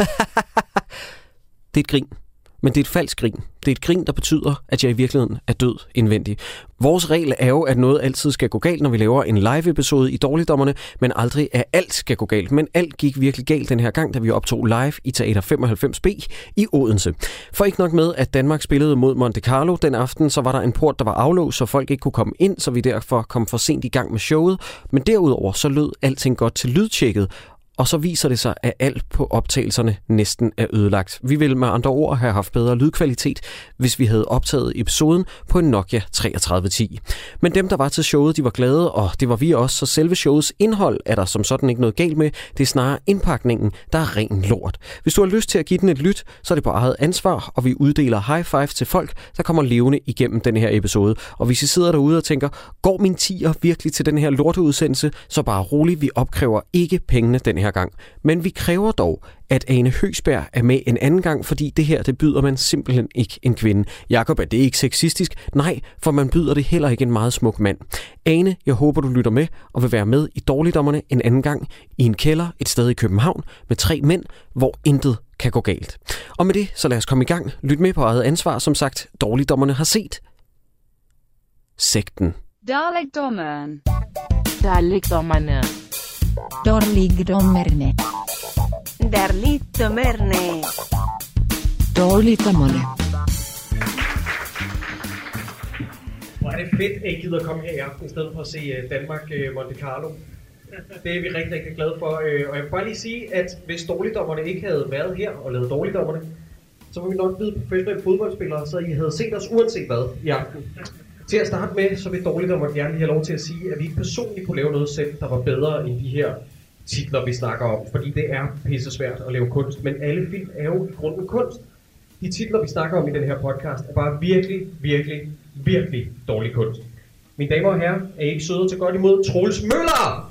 det er et grin. Men det er et falsk grin. Det er et grin, der betyder, at jeg i virkeligheden er død indvendig. Vores regel er jo, at noget altid skal gå galt, når vi laver en live-episode i Dårligdommerne, men aldrig at alt skal gå galt. Men alt gik virkelig galt den her gang, da vi optog live i Teater 95B i Odense. For ikke nok med, at Danmark spillede mod Monte Carlo den aften, så var der en port, der var aflåst, så folk ikke kunne komme ind, så vi derfor kom for sent i gang med showet. Men derudover så lød alting godt til lydtjekket, og så viser det sig, at alt på optagelserne næsten er ødelagt. Vi ville med andre ord have haft bedre lydkvalitet, hvis vi havde optaget episoden på en Nokia 3310. Men dem, der var til showet, de var glade, og det var vi også, så selve showets indhold er der som sådan ikke noget galt med. Det er snarere indpakningen, der er ren lort. Hvis du har lyst til at give den et lyt, så er det på eget ansvar, og vi uddeler high five til folk, der kommer levende igennem den her episode. Og hvis I sidder derude og tænker, går min tiger virkelig til den her lorteudsendelse, så bare rolig, vi opkræver ikke pengene den her gang. Men vi kræver dog, at Ane Høsberg er med en anden gang, fordi det her, det byder man simpelthen ikke en kvinde. Jakob, er det ikke sexistisk? Nej, for man byder det heller ikke en meget smuk mand. Ane, jeg håber, du lytter med og vil være med i Dårligdommerne en anden gang i en kælder et sted i København med tre mænd, hvor intet kan gå galt. Og med det, så lad os komme i gang. Lyt med på eget ansvar. Som sagt, Dårligdommerne har set sekten. Dalekdommeren. Dalekdommerne. Dårligdommerne. Darligdommerne. Dårligdommerne. Hvor er det fedt, at I gider komme her i aften, i stedet for at se øh, Danmark øh, Monte Carlo. Det er vi rigtig, rigtig glade for. øh, Og jeg vil bare lige sige, at hvis dårligdommerne ikke havde været her og lavet dårligdommerne, så må vi nok vide professionelle fodboldspillere, så I havde set os uanset hvad i aften. Til at starte med, så vil dårligdommerne gerne lige have lov til at sige, at vi ikke personligt kunne lave noget selv, der var bedre end de her titler, vi snakker om. Fordi det er pisse svært at lave kunst. Men alle film er jo i grunden kunst. De titler, vi snakker om i den her podcast, er bare virkelig, virkelig, virkelig dårlig kunst. Mine damer og herrer, er I ikke søde til godt imod Troels Møller?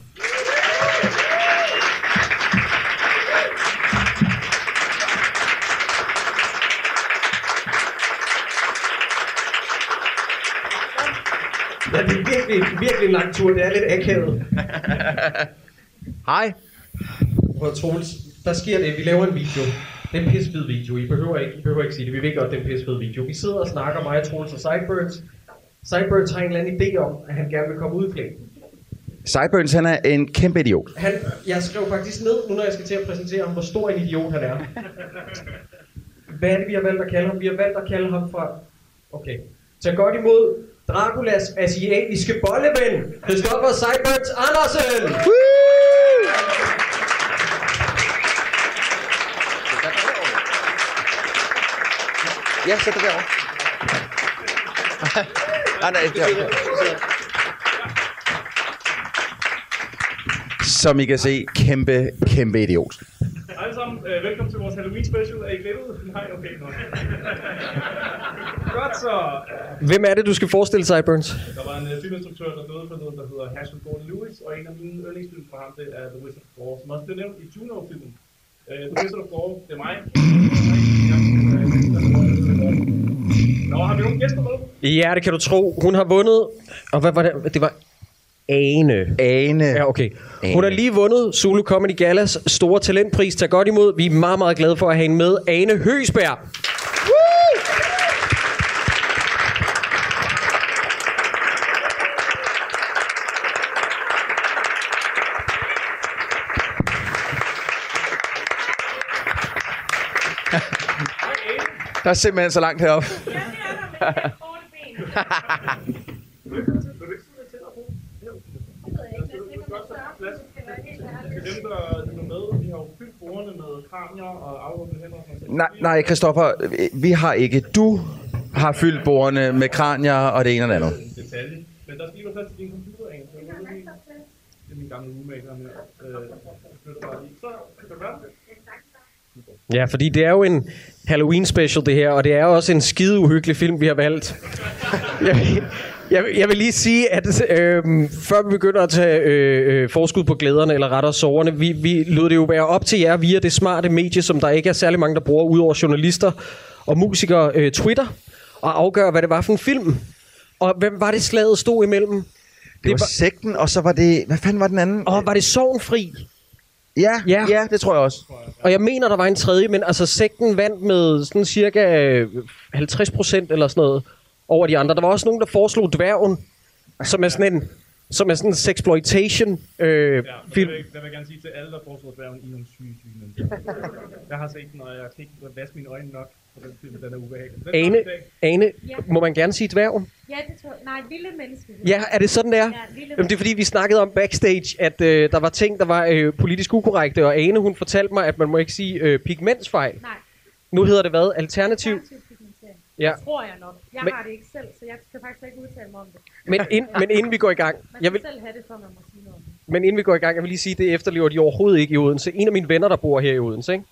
Virkelig, en lang tur. Det er lidt akavet. Hej. Prøv Troels, der sker det, vi laver en video. Det er en pissefed video. I behøver ikke, I behøver ikke sige det. Vi ved godt, det er en pissefed video. Vi sidder og snakker, mig, Troels og Sideburns. Sideburns har en eller anden idé om, at han gerne vil komme ud i flæng. Sideburns, han er en kæmpe idiot. Han, jeg skrev faktisk ned, nu når jeg skal til at præsentere ham, hvor stor en idiot han er. Hvad er det, vi har valgt at kalde ham? Vi har valgt at kalde ham fra... Okay. Tag godt imod Draculas asiatiske bolleven, Christoffer Sideburns Andersen! Ja, sæt dig derovre. nej, nej, der. Som I kan se, kæmpe, kæmpe idiot. Alle sammen, øh, velkommen til vores Halloween special. Er I glædet? Nej, okay, nå. Godt så. Hvem er det, du skal forestille Sideburns? Der var en øh, filminstruktør, der døde for noget, der hedder Herschel Gordon Lewis, og en af mine yndlingsfilm fra ham, det er The Wizard of Oz, som også blev nævnt i Juno-filmen. Uh, The Wizard of Oz, det er mig. Nå, har vi nogle gæster med? Ja, det kan du tro. Hun har vundet... Og hvad var det? Det var Ane. Ane. Ja, okay. Hun har lige vundet Zulu Comedy Galas store talentpris. Tag godt imod. Vi er meget, meget glade for at have hende med. Ane Høsberg. Der er simpelthen så langt heroppe. Vil du ikke sidde lidt tættere på? Jo. Til dem, der lytter med, vi har jo fyldt bordene med kranier og afrundede hænder. Nej, nej, Christopher, vi har ikke. Du har fyldt bordene med kranier og det ene og det andet. detalje. Men der skal lige være plads til din computer, lige- Det er min gamle roommate her. Øh, jeg flytter bare lige. Så kan være det. Ja, fordi det er jo en Halloween special, det her, og det er også en skide uhyggelig film, vi har valgt. Jeg, jeg, jeg vil lige sige, at øh, før vi begynder at tage øh, øh, forskud på glæderne, eller rettere sårene, vi, vi lod det jo være op til jer via det smarte medie, som der ikke er særlig mange, der bruger, udover journalister og musikere, øh, Twitter, og afgøre, hvad det var for en film. Og hvem var det slaget stod imellem? Det var sekten, og så var det... Hvad fanden var den anden? Og var det Sovnfri? Ja, Ja. ja, det tror jeg også. Og jeg mener, der var en tredje, men altså sekten vandt med sådan cirka øh, 50 procent eller sådan noget over de andre. Der var også nogen, der foreslog dværgen, som er sådan en som er sådan en sexploitation øh, Ja, film. det vil, jeg- vil jeg gerne sige til alle, der foreslår dværgen i nogle syge, syge mennesker. Jeg har set den, og jeg kan ikke vaske mine øjne nok på den film, den er ubehagelig. Den Ane. Ane, Ja. må man gerne sige dværgen? Ja, det tror jeg. Nej, lille menneske. Ja, er det sådan, det er? Ja, lille Jamen, det er fordi, vi snakkede om backstage, at øh, der var ting, der var øh, politisk ukorrekte, og Ane, hun fortalte mig, at man må ikke sige øh, pigmentsfejl. Nej, Nu hedder det hvad? Alternativ? alternativ. Ja. Tror jeg nok. Jeg Men- har det ikke selv, så jeg skal faktisk ikke udtale mig om det. Men, ind, men inden vi går i gang, Man jeg vil, selv have det, før man må sige noget om det. men inden vi går i gang, jeg vil lige sige, det efterlever de overhovedet ikke i Odense. En af mine venner, der bor her i Odense, ikke?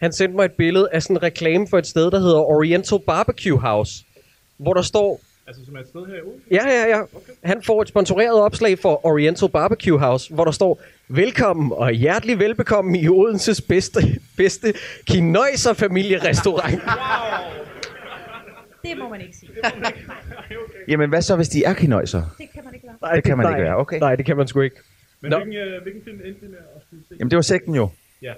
han sendte mig et billede af sådan en reklame for et sted, der hedder Oriental Barbecue House, hvor der står, Altså, som er et sted her i Odense. ja, ja, ja, han får et sponsoreret opslag for Oriental Barbecue House, hvor der står, velkommen og hjertelig velbekomme i Odenses bedste, bedste kinøjser familierestaurant. Det må man ikke sige. Jamen, hvad så, hvis de er kinøjser? Det kan man ikke være. Nej, Det kan man nej, ikke være, okay. Nej, det kan man sgu ikke. Men Nå. hvilken, øh, hvilken film endte vi med at skulle se? Jamen, det var sekten jo. Ja,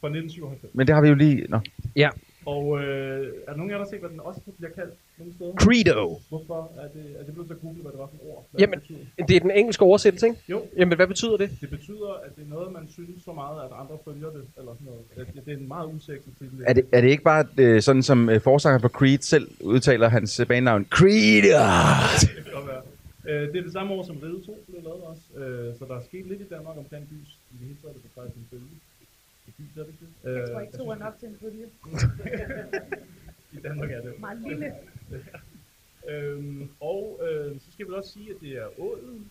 fra 1997. Men det har vi jo lige... Nå. Ja. Og øh, er der nogen af jer, der har set, hvad den også bliver kaldt? Credo. Hvorfor er det... Er det blevet så google, hvad det var for et ord? Hvad Jamen, det det er den engelske oversættelse, ikke? Jo, Jamen, hvad betyder det? det betyder, at det er noget, man synes så meget, at andre følger det, eller sådan noget. Det, det er en meget usexet titel. Er det, er det ikke bare øh, sådan, som øh, forsanger for Creed selv udtaler hans øh, bandnavn? Creed! Det kan godt være. Øh, det er det samme år, som Ride 2 blev lavet også. Øh, så der er sket lidt i Danmark omkring bys. I det hele taget er det faktisk en følge. I bys er det ikke det? Øh, Jeg tror ikke, to er nok til en følge. I Danmark er det. Meget lille. Øhm, og øh, så skal vi også sige, at det er Ålen.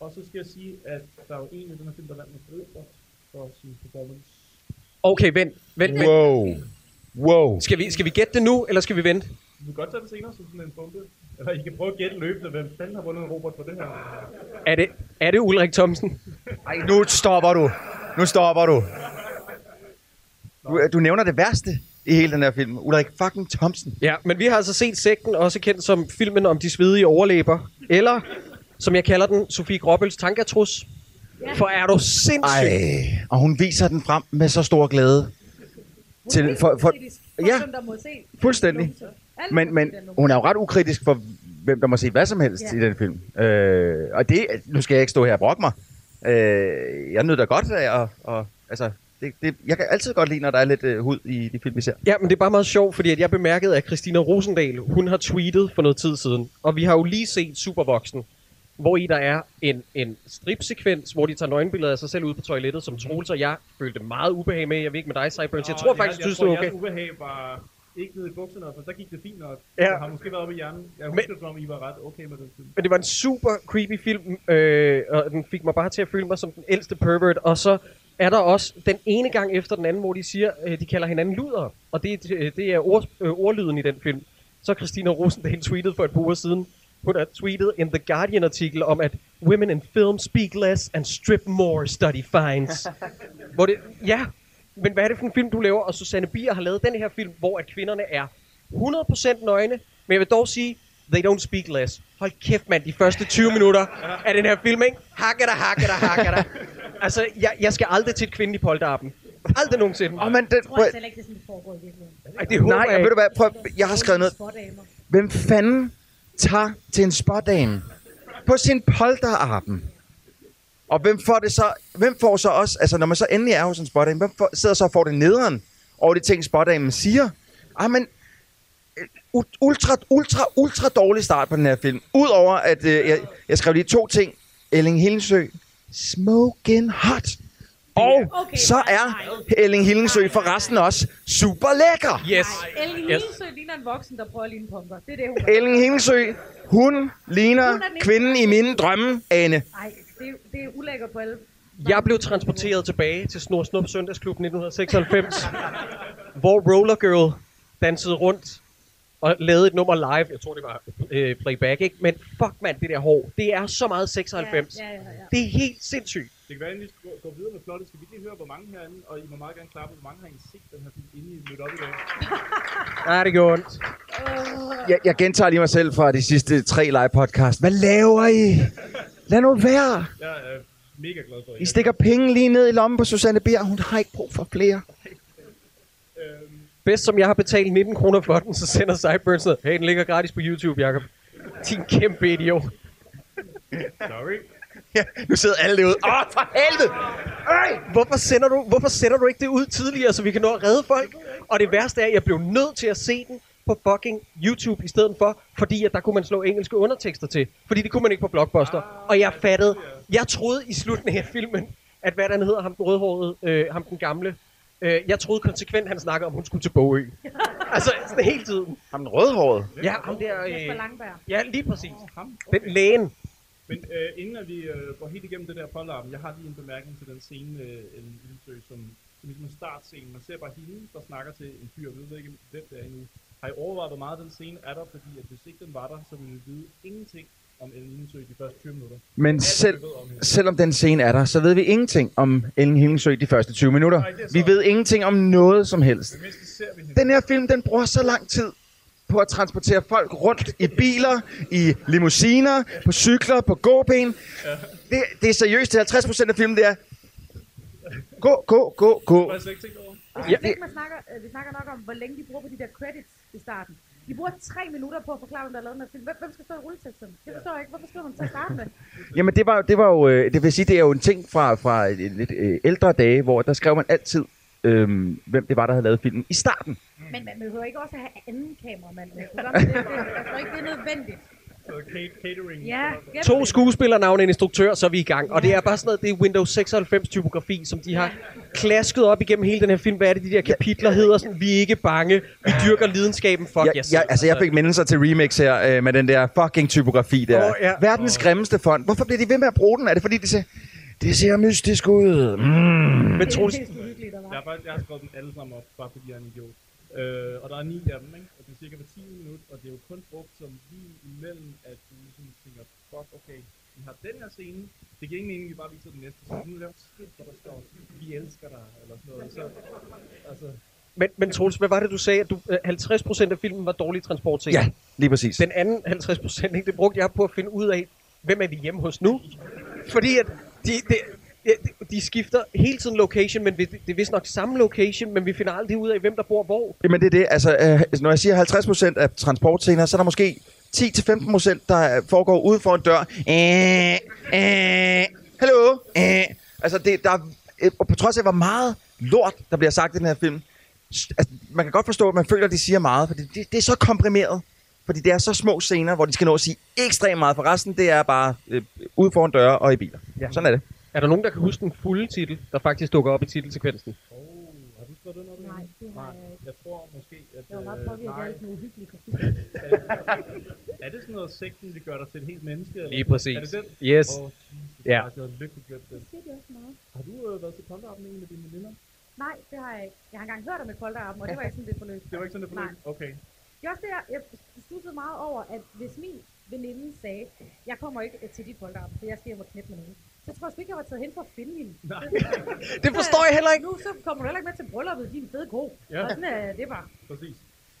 Og så skal jeg sige, at der er jo en i den her film, der vandt med Brødert for sin performance. Okay, vent. vent, vent. Wow. Wow. Skal vi, skal vi gætte det nu, eller skal vi vente? Du kan godt tage det senere som sådan en bombe. Eller I kan prøve at gætte løbende, hvem fanden har vundet en robot for det her. Er det, er det Ulrik Thomsen? Ej, nu stopper du. Nu stopper du. Du, du nævner det værste i hele den her film. Ulrik fucking Thomsen. Ja, men vi har altså set Sekten, også kendt som filmen om de svedige overlæber. Eller, som jeg kalder den, Sofie Gråbøls tankatrus. For er du sindssyg? Ej, og hun viser den frem med så stor glæde. Til, for, for, For ja, dem, fuldstændig. Men, men hun er jo ret ukritisk for, hvem der må se hvad som helst Ja. i den film. Øh, og det, nu skal jeg ikke stå her og brokke mig. Øh, jeg nyder godt af at, og, altså, det, det, jeg kan altid godt lide, når der er lidt øh, hud i de film, vi ser. Ja, men det er bare meget sjovt, fordi at jeg bemærkede, at Christina Rosendal, hun har tweetet for noget tid siden. Og vi har jo lige set Supervoksen, hvor i der er en, en stripsekvens, hvor de tager nøgenbilleder af sig selv ud på toilettet, som Troels og jeg følte meget ubehag med. Jeg ved ikke med dig, Cyburns. Jeg tror faktisk, du synes, det jeg, jeg okay. jeres ubehag var ikke nede i bukserne, for der gik det fint nok. Ja. Jeg har måske været oppe i hjernen. Jeg husker, som om I var ret okay med den film. Men det var en super creepy film, øh, og den fik mig bare til at føle mig som den ældste pervert. Og så er der også den ene gang efter den anden, hvor de siger, øh, de kalder hinanden luder. Og det, øh, det er ord, øh, ordlyden i den film. Så Christina Rosendal tweetet for et par uger siden. Hun har tweetet en The Guardian-artikel om, at women in film speak less and strip more, study finds. hvor det, ja, men hvad er det for en film, du laver? Og Susanne Bier har lavet den her film, hvor at kvinderne er 100% nøgne, men jeg vil dog sige, they don't speak less. Hold kæft, mand, de første 20 minutter af den her film, ikke? Hakker der, hakker der, hakker der. Altså, jeg, jeg skal aldrig til et kvinde i polterappen. Aldrig nogensinde. Oh, men den, Jeg tror jeg selv ikke, det er sådan, det foregår i virkeligheden. Ej, det nej, jeg ved du hvad, prøv, jeg har skrevet noget. Hvem fanden tager til en spådame på sin polterappen? Og hvem får det så, hvem får så også, altså når man så endelig er hos en spådame, hvem får, sidder så og får det nederen over de ting, spådamen siger? Ah, men øh, ultra, ultra, ultra dårlig start på den her film. Udover at øh, jeg, jeg skrev lige to ting. Elling Hillingsø, smoking hot. Og Okay, så er nej. Elling Hillingsø forresten også super lækker. Yes. Nej, Elling Yes. Hilsø ligner en voksen, der prøver at ligne pumper. Det er det, hun. Elling Hillingsø, hun ligner Hun den kvinden i mine drømme, Ane. Nej, det, er- det er ulækkert på alle. Jeg blev transporteret tilbage til Snor Snup Søndagsklub 1996, hvor Roller Girl dansede rundt og lavede et nummer live. Jeg tror, det var øh, playback, ikke? Men fuck mand, det der hår. Det er så meget 96. Ja, ja, ja. Det er helt sindssygt. Det kan være, at I skal gå, gå videre med plottet. Skal vi lige høre, hvor mange herinde, og I må meget gerne klappe, hvor mange har I set den her film, inden I mødte op i dag? Ja, det gjorde ondt. Jeg, jeg gentager lige mig selv fra de sidste tre live podcast. Hvad laver I? Lad nu være. Ja, øh, mega glad for. I stikker penge lige ned i lommen på Susanne Bier. Hun har ikke brug for flere. Øhm, Bedst som jeg har betalt 19 kroner for den, så sender Sideburns noget. Hey, den ligger gratis på YouTube, Jacob. Din kæmpe idiot. sorry. Ja, nu sidder alle derude. Åh, for helvede! Øj! Hvorfor sender, du, hvorfor sender du ikke det ud tidligere, så vi kan nå at redde folk? Og det værste er, at jeg blev nødt til at se den på fucking YouTube i stedet for, fordi at der kunne man slå engelske undertekster til. Fordi det kunne man ikke på Blockbuster. Og jeg fattede, jeg troede i slutningen af filmen, at hvad der hedder, ham den rødhårede, øh, ham den gamle, øh, jeg troede konsekvent, han snakkede om, hun skulle til Bogø. altså, sådan hele tiden. Ham den rødhårede. Ja, ham der... Jesper Øh, Langberg. ja, lige præcis. Ham. Den lægen. Men øh, inden at vi øh, går helt igennem det der polterappen, jeg har lige en bemærkning til den scene med Ellen Ildsø, som, som ligesom en startscene. Man ser bare hende, der snakker til en fyr, vi ved ikke, hvem det er endnu. Har I overvejet, hvor meget den scene er der? Fordi at hvis ikke den var der, så ville vi vide ingenting om Ellen Ildsø de første 20 minutter. Men selv, om selvom den scene er der, så ved vi ingenting om Ellen Hillingsø de første 20 minutter. Nej, det så- Vi ved ingenting om noget som helst. Det. Den her film, den bruger så lang tid på at transportere folk rundt i biler, i limousiner, på cykler, på gåben. Det, det er seriøst, det er 50 procent af filmen, det er gå, gå, gå, Det har gå. jeg slet ikke tænkt over. Ja. ikke, man snakker, øh, vi snakker nok om, hvor længe de bruger på de der credits i starten. De bruger tre minutter på at forklare, hvem der har lavet den her film. Hvem, skal stå i rulleteksten? Det forstår jeg ikke. Hvorfor skriver man til at starte med? Jamen det var, det var jo, øh, det vil sige, det er jo en ting fra, fra øh, lidt øh, ældre dage, hvor der skrev man altid, øhm, hvem det var, der havde lavet filmen i starten. Men man behøver ikke også at have anden kameramand jeg tror ikke, det er nødvendigt. Catering. Ja, To skuespillernavne, en instruktør, så er vi i gang. Og det er bare sådan noget, det er Windows 96 typografi, som de har klasket op igennem hele den her film. Hvad er det, de der kapitler hedder? Sådan, vi er ikke bange, vi dyrker lidenskaben. Fuck Jeg, yes. jeg, altså, jeg fik mindelser til remix her øh, med den der fucking typografi der. Åh, ja. Verdens grimmeste font. Hvorfor bliver de ved med at bruge den? Er det fordi, de ser, det ser mystisk ud? Mm. Men Det er Troels, Jeg jeg har skrevet dem alle sammen op, bare fordi jeg er en idiot. Øh, og der er ni af dem, ikke? Er cirka hver 10 minut, og det er jo kun brugt som lige imellem, at du ligesom tænker, fuck, okay, vi har den her scene, det giver ingen mening, vi bare viser den næste, så nu laver hvor der står, vi elsker dig, eller sådan noget. Så, altså, men, men Troels, hvad var det, du sagde? At du, øh, 50% af filmen var dårlig transportscene. Ja, lige præcis. Den anden 50% ikke, det brugte jeg på at finde ud af, hvem er vi hjemme hos nu? Fordi at de, de, de, skifter hele tiden location, men det er vist nok samme location, men vi finder aldrig ud af, hvem der bor hvor. Jamen det er det. Altså, øh, når jeg siger 50% af transportscener, så er der måske 10-15%, der foregår ude for en dør. Øh, øh, hallo? Øh. Altså, det, der, er- øh, og på trods af, hvor meget lort, der bliver sagt i den her film, altså, man kan godt forstå, at man føler, at de siger meget, for det, det, det er så komprimeret. Fordi det er så små scener, hvor de skal nå at sige ekstremt meget, for resten, det er bare øh, ude foran døre og i biler. Ja. Sådan er det. Er der nogen, der kan huske den fulde titel, der faktisk dukker op i titelsekvensen? oh, har du skrevet den op? Nej, det har jeg ikke. Jeg tror måske, at... Jeg var meget øh, påvirket af alt uhyggelige grafik. er det sådan noget, sekten vil gøre dig til et helt menneske? Eller? Lige præcis. Er det den? Yes. Åh, oh, Ja. ja. Jeg havde lykkelig glemt den. Det siger de også meget. Har du øh, været til polterappen med dine veninder? Nej, det har jeg ikke. Jeg har engang hørt om et polterappen, og det var ikke sådan, det forløb. Det var ikke sådan, det Nej. forløb? Okay. Det er også det, jeg, jeg stussede meget over, at hvis min veninde sagde, jeg kommer ikke til dit polterappen, for jeg skal hjem og knippe med nogen. Så tror jeg sgu ikke, jeg var taget hen for at finde hende. Nej, Det forstår jeg heller ikke. Nu så kommer du heller ikke med til brylluppet, din fede ko. Ja. Og sådan er det bare. præcis.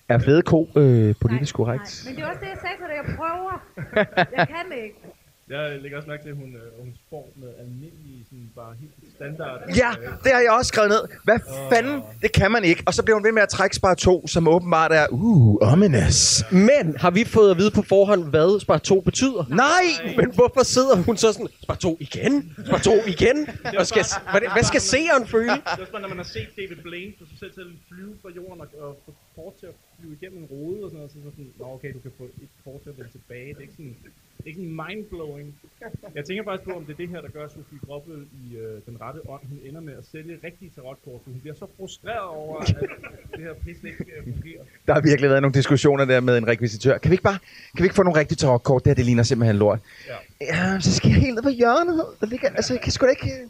Er fede ko øh, politisk Nej, korrekt? Nej. Men det er også det, jeg sagde til dig. Jeg prøver. Jeg kan ikke. Jeg lægger også mærke til, at hun, øh, hun spår med almindelige, sådan bare helt standard. Ja, det har jeg også skrevet ned. Hvad fanden? Det kan man ikke. Og så bliver hun ved med at trække spar 2, som åbenbart er, uh, ominous. Men har vi fået at vide på forhånd, hvad Spar 2 betyder? Nej! Men hvorfor sidder hun så sådan, Spar 2 igen? Spar 2 igen? Og skal, hvad, hvad skal seeren føle? Det er også bare, når man har set David Blaine få sig selv til at flyve fra jorden og, og få kort til at flyve igennem en rode og sådan noget, så sådan, Nå, okay, du kan få et kort til at vende tilbage. Det er ikke sådan, ikke sådan mindblowing. Jeg tænker faktisk på, om det er det her, der gør Sofie Groppel i øh, den rette ånd. Hun ender med at sælge rigtige tarotkort, hun bliver så frustreret over, at det her pis ikke øh, fungerer. Der har virkelig været nogle diskussioner der med en rekvisitør. Kan vi ikke bare kan vi ikke få nogle rigtige tarotkort? Det her, det ligner simpelthen lort. Ja. Ja, så skal jeg helt ned på hjørnet. Der ligger, altså, jeg kan sgu da ikke... Øh.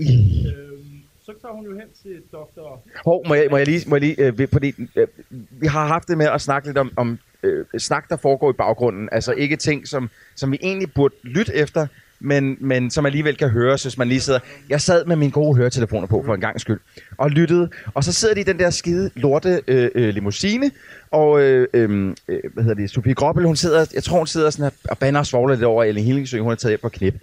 Øhm, så tager hun jo hen til doktor... Hov, må jeg, må jeg lige... Må jeg lige øh, fordi, øh, vi har haft det med at snakke lidt om, om øh, snak, der foregår i baggrunden. Altså ikke ting, som, som vi egentlig burde lytte efter, men, men som alligevel kan høres, hvis man lige sidder... Jeg sad med mine gode høretelefoner på for en gang skyld, og lyttede. Og så sidder de i den der skide lorte øh, øh, limousine, og øh, øh, øh, hvad hedder det, Sofie Groppel, hun sidder, jeg tror hun sidder sådan her og banner og svogler lidt over Ellen Hillingsø, hun har taget hjem på knip.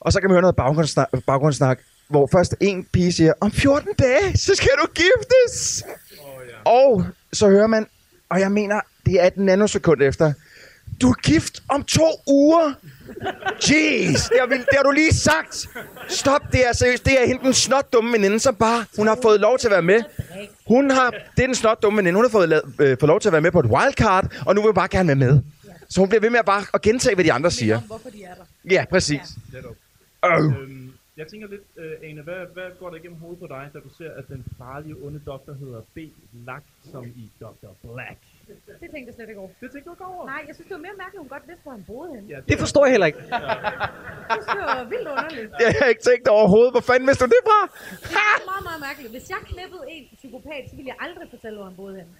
Og så kan man høre noget baggrundssnak, baggrundssnak hvor først en pige siger, om 14 dage, så skal du giftes. Og så hører man, og jeg mener, det er et nanosekund efter, du er gift om to uger. Jeez, det har, vi, det har du lige sagt. Stop, det er seriøst. Det er hende den snot dumme veninde, som bare, hun har fået lov til at være med. Hun har, det er den snot dumme veninde, hun har fået, la- øh, fået lov til at være med på et wildcard, og nu vil hun bare gerne være med. Så hun bliver ved med at bare at gentage, hvad de andre siger. Hvorfor de er der. Ja, præcis. Netop. Øh. Øhm, jeg tænker lidt, øh, Ane, hvad, hvad går der igennem hovedet på dig, da du ser, at den farlige onde doktor hedder B. Lack, som i Dr. Black? Det tænkte jeg slet ikke over. Det tænker du ikke over? Nej, jeg synes, det var mere mærkeligt, at hun godt vidste, hvor han boede henne. Ja, Det forstår jeg heller ikke. Det synes jeg var vildt underligt. Det har jeg ikke tænkt overhovedet. Hvor fanden vidste du det fra? Det er meget, meget mærkeligt. Hvis jeg knippede en psykopat, så ville jeg aldrig fortælle, hvor han boede henne.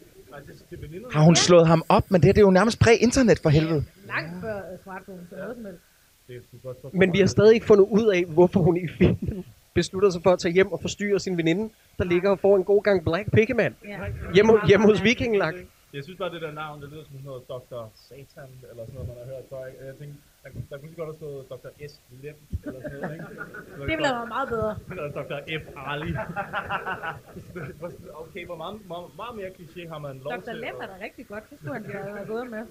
Det, det. Har hun slået ham op? Men det, her, det er jo nærmest præ-internet for helvede. Langt før uh, smartphone, så noget som helst. Det Men vi har stadig ikke fundet ud af, hvorfor hun i filmen beslutter sig for at tage hjem og forstyrre sin veninde, der ligger og får en god gang Black Pickman. Ja. Hjemme, hjemme hos Vikinglak. Jeg synes bare, det der navn, det lyder som sådan noget Dr. Satan, eller sådan noget, man har hørt før. ikke? Jeg tænkte, der, kunne- der kunne lige godt have stået Dr. S. Lem, eller sådan noget, ikke? Det ville have været meget bedre. Eller Dr. F. Ali. okay, hvor meget, meget, meget mere kliché har man lov Dr. til? Lem er da rigtig godt. Det skulle han have gået med.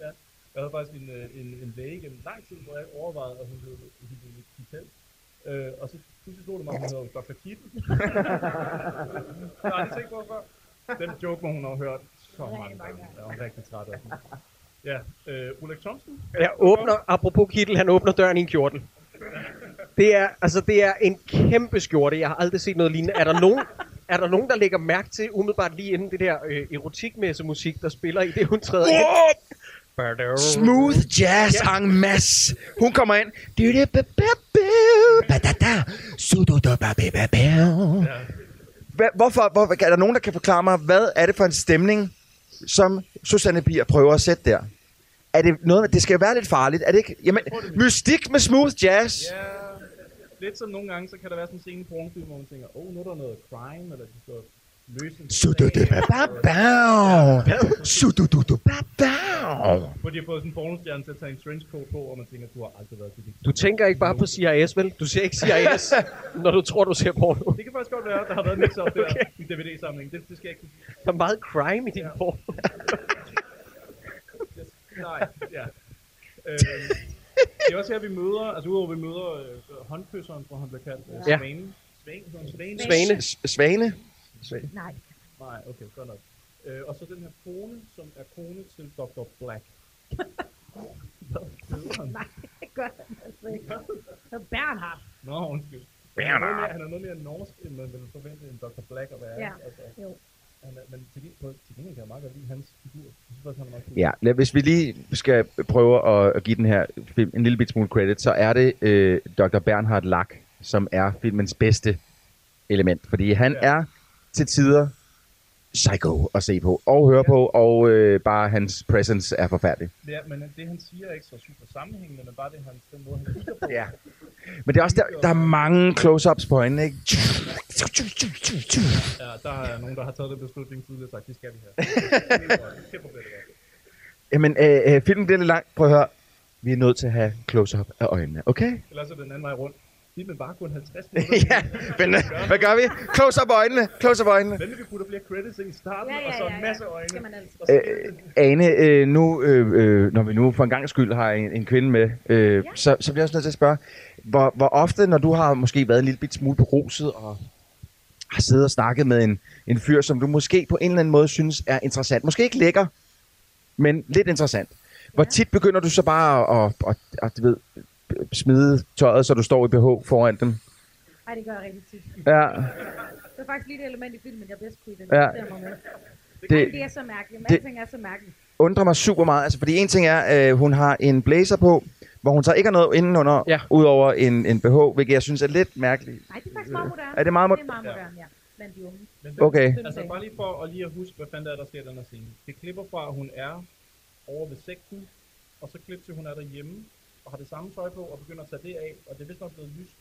ja. Jeg havde faktisk en, øh, en, en læge gennem lang tid, hvor jeg overvejede, at hun hed Kittel. Øh, og så pludselig slog det mig, at hun hedder Dr. Kit. jeg har aldrig tænkt på før. Den joke må hun have hørt så mange gange. Jeg er rigtig træt af den. Ja, øh, Ulrik Thomsen. Jeg åbner, apropos Kittel, han åbner døren i en kjortel. Det er, altså, det er en kæmpe skjorte. Jeg har aldrig set noget lignende. Er der nogen, er der nogen der lægger mærke til, umiddelbart lige inden det der øh, erotikmæssige musik, der spiller i det, hun træder ind? Smooth jazz en masse. Hun kommer ind. Hva- Hvorfor, hvor, er der nogen, der kan forklare mig, hvad er det for en stemning, som Susanne Bier prøver at sætte der? Er det noget, det skal være lidt farligt, er det ikke? Jamen, mystik med smooth jazz. Ja, lidt som nogle gange, så kan der være sådan en scene i pornofilm, hvor man tænker, åh, oh, nu er der noget crime, eller de skal løse en sag, Sududubababau. Sududubabau. Hvor de har fået sådan en pornostjerne til at tage en trenchcoat på, og man tænker, du har aldrig været til det. Du tænker ikke bare på CIS, vel? Du ser ikke CIS, når du tror, du ser porno. Det kan faktisk godt være, der har været en mix-up der Okay. i DVD-samlingen. Det, det skal jeg ikke. Der er meget crime i din porno. Nej, ja. Øh, det er også her, vi møder, altså udover vi møder øh, håndkysseren, hvor han bliver kaldt øh, Ja. Svane. Svane, Svane? Svane. Svane. Svane. Nej. Nej, okay, godt nok. Øh, og så den her kone, som er kone til Dr. Black. Hvad hedder han? Nej, det gør han altså ikke. Det er Bernhard. Nå, undskyld. Han er, noget mere, han er noget mere norsk, end man ville forvente en Dr. Black at være. Ja, Altså, jo. han er, men til, på, til gengæld kan jeg meget godt lide hans figur. Jeg synes han er meget cool. Ja, hvis vi lige skal prøve at, at give den her film en lille bit smule credit, så er det øh, Dr. Bernhard Lack, som er filmens bedste element. Fordi han Ja. er til tider psycho at se på og høre Ja. på, og øh, bare hans presence er forfærdelig. Ja, men det han siger er ikke så super sammenhængende, men bare det, han, den måde, han kigger på. Ja. Men det er også der, der er mange close-ups på hende, ikke? Ja, der er nogen, der har taget den beslutning tidligere og sagt, det skal vi have. Jamen, øh, øh, filmen bliver lidt lang. Prøv at høre. Vi er nødt til at have close-up af øjnene, okay? Ellers er det den anden vej rundt. Filmen bare kun 50 minutter. ja, men øh, hvad gør vi? Close-up af øjnene, close-up af øjnene. Hvem vil vi putte flere credits ind i starten, Ja, ja, og så ja, en ja. masse øjne. Skal man altså. Øh, Ane, øh, nu, øh, øh, når vi nu for en gang skyld har en, en kvinde med, øh, Ja. så, så bliver jeg også nødt til at spørge, hvor, hvor ofte, når du har måske været en lille bit smule beruset og har siddet og snakket med en, en fyr, som du måske på en eller anden måde synes er interessant, måske ikke lækker, men lidt interessant. Hvor Ja. tit begynder du så bare at, at, at, at du ved, smide tøjet, så du står i BH foran dem? Ej, det gør jeg rigtig tit. Ja, Det er faktisk lige det element i filmen, jeg bedst kunne identificere mig med. Det, det det er så mærkeligt. Men det- alting er så mærkeligt. undrer mig super meget. Altså, fordi en ting er, øh, hun har en blazer på, hvor hun så ikke har noget indenunder, Ja. udover en, en BH, hvilket jeg synes er lidt mærkeligt. Nej, det er faktisk meget moderne. Er det meget Det er meget moderne, ja. Blandt de unge. Men det- Okay. Altså bare lige for at lige at huske, hvad fanden der er, der sker den her scene. Det klipper fra, at hun er over ved sekten, og så klipper til, at hun er derhjemme, og har det samme tøj på, og begynder at tage det af, og det er vist nok blevet lyst.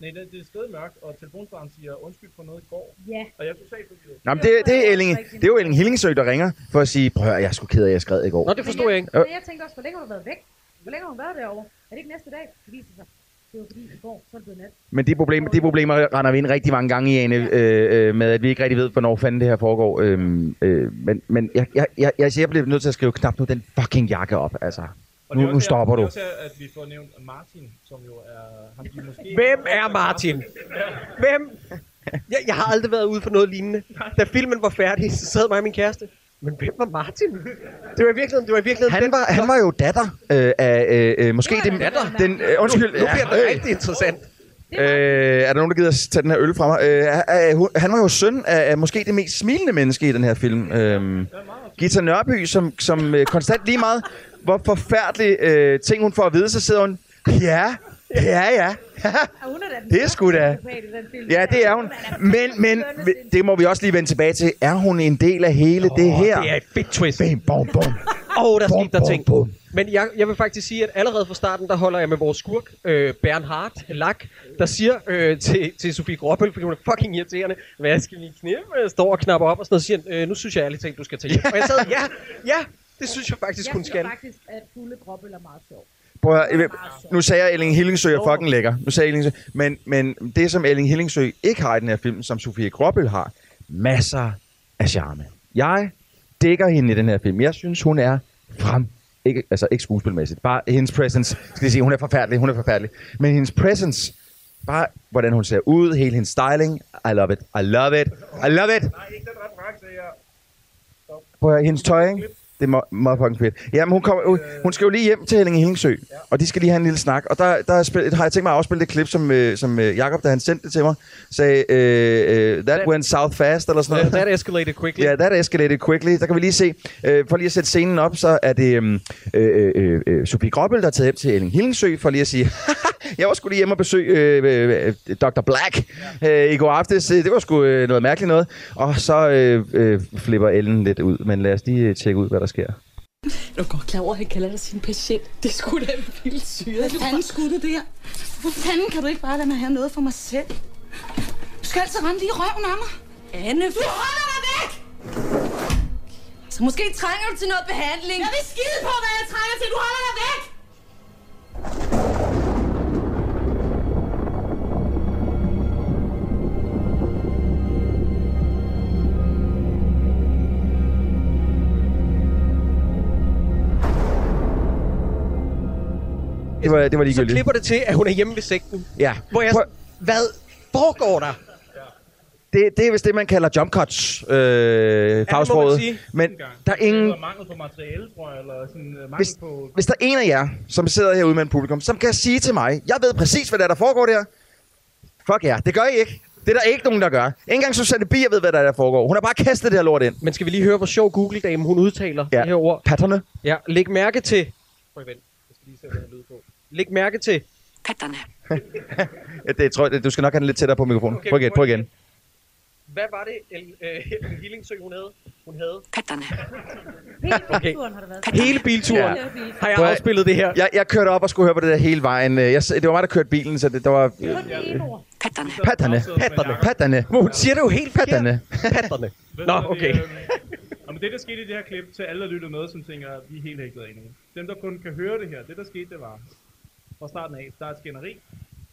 Nej, det, det er stadig mørkt, og telefonsvaren siger undskyld for noget i går, Ja, og jeg er totalt forvirret. Nå, men det, det, er Elling, det er jo Elling Hillingsø, der ringer for at sige, prøv at høre, jeg er sgu ked af, at jeg skrev i går. Nå, det forstår jeg ikke. Men jeg tænkte også, hvor længe har du været væk? Hvor længe har hun været derovre? Er det ikke næste dag? Det viser sig. Det var fordi, i går, så er det blevet nat. Men de problemer, de problemer render vi ind rigtig mange gange i, Ane, øh, øh, med at vi ikke rigtig ved, hvornår fanden det her foregår. Øh, øh, men men jeg, jeg, jeg, jeg, jeg bliver nødt til at skrive knap nu den fucking jakke op, altså. Og er Nu, nu også her- stopper det du. er også her, at vi får nævnt Martin, som jo er ham, de måske... Hvem er Martin? Hvem? Jeg, jeg har aldrig været ude for noget lignende. Da filmen var færdig, så sad mig og min kæreste. Men hvem var Martin? Det var i virkeligheden, det var i virkeligheden Han den- var, han var jo datter øh, af, øh, øh, måske Nu er den, det datteren, den, øh, undskyld, Nu bliver det ja, rigtig interessant. øh, er der nogen, der gider at tage den her øl fra mig? Øh, øh, han var jo søn af, af måske det mest smilende menneske i den her film. Øh, Gita Nørby, som, som øh, konstant lige meget, hvor forfærdelige øh, ting hun får at vide, så sidder hun, ja, ja, ja. Hun er da den Det er sgu da-. Ja, det er hun. Men, men det må vi også lige vende tilbage til. Er hun en del af hele det her? Det er et fedt twist. Bam, bom, bom. Åh, oh, der skete der ting. bum. Men jeg, jeg vil faktisk sige, at allerede fra starten, der holder jeg med vores skurk, øh, Bernhard Lack, der siger øh, til, til Sofie Gråbøl, fordi hun er fucking irriterende, hvad skal vi knippe? Står og knapper op og sådan noget, siger, øh, nu synes jeg ærligt talt, du skal tage hjem. Og jeg sad, ja, ja, det synes jeg faktisk, Jeg hun synes skal. faktisk, at fulde gråbøl er meget sjov. Prøv at, høre, jeg nu sagde jeg, at Elling Hillingsø er fucking lækker. Nu sagde jeg Elling men, men det, som Elling Hillingsø ikke har i den her film, som Sofie Gråbøl har, masser af charme. Jeg dækker hende i den her film. Jeg synes, hun er frem. Ikke, altså ikke skuespilmæssigt. Bare hendes presence. Skal jeg sige, hun er forfærdelig. Hun er forfærdelig. Men hendes presence, bare hvordan hun ser ud, hele hendes styling. I love it. I love it. I love it. Nej, ikke den reference, jeg... Prøv at hendes tøj, ikke? Det er meget, fucking fedt. Jamen, hun, kommer, hun, hun skal jo lige hjem til Hellinge Hillingsø, og de skal lige have en lille snak. Og der, der er spil, har jeg tænkt mig at afspille det klip, som, øh, som øh, Jacob, da han sendte det til mig, sagde, øh, øh, that went south fast, eller sådan noget. that escalated quickly. Ja, yeah, that escalated quickly. Der kan vi lige se. Øh, for lige at sætte scenen op, så er det øhm, øh, øh, øh, Sofie Gråbøl, der er taget hjem til Elling Hillingsø, for lige at sige, jeg var sgu lige hjemme og besøge øh, øh, Dr. Black øh, i går aftes. Det var sgu øh, noget mærkeligt noget. Og så øh, øh, flipper Ellen lidt ud. Men lad os lige øh, tjekke ud, hvad der sker. Er du godt klar over, at han kalder dig sin patient? Det skulle da vildt syre. Hvad fanden skulle du der? Hvor fanden kan du ikke bare lade mig have noget for mig selv? Du skal altid rende lige i røven af mig. Anne, du holder dig væk! Så måske trænger du til noget behandling. Jeg vil skide på, hvad jeg trænger til. Du holder dig væk! Det var, det var Så ligegyldigt. klipper det til, at hun er hjemme ved sekten. Ja. Hvor jeg, Prøv- hvad foregår der? Det, det er vist det, man kalder jump cuts, øh, fagsproget. sige. Men der er ingen... Mangel på materiale, tror jeg, eller sådan uh, mangel Hvis, på... hvis der er en af jer, som sidder herude med en publikum, som kan sige til mig, jeg ved præcis, hvad der, er, der foregår der. Fuck ja, det gør I ikke. Det er der ikke nogen, der gør. Ikke engang Susanne Bier ved, hvad der, er, der foregår. Hun har bare kastet det her lort ind. Men skal vi lige høre, hvor sjov Google-dame hun udtaler Ja. det her ord? Patterne. Ja, læg mærke til... Prøv at vent. Jeg skal lige sætte den lyd på. Læg mærke til... Patterne. Ja, det tror jeg, du skal nok have den lidt tættere på mikrofonen. Prøv igen, prøv igen. Hvad var det, El, øh, Ellen Hillingsø, hun havde? Hun havde... Patterne. Hele Okay. turen har det været. Hele bilturen Ja. har jeg afspillet det her. Jeg, jeg kørte op og skulle høre på det der hele vejen. Øh, Jeg, det var mig, der kørte bilen, så det, der var... Det ene ord. Patterne. Patterne. Patterne. Patterne. Hun siger det jo helt. Patterne. Patterne. Nå, okay. Det, øh, og men det, der skete i det her klip, til alle, der lytter med, som tænker, at vi er helt hægtet af nu. Dem, der kun kan høre det her, det, der skete, det var fra starten af, der er et skænderi.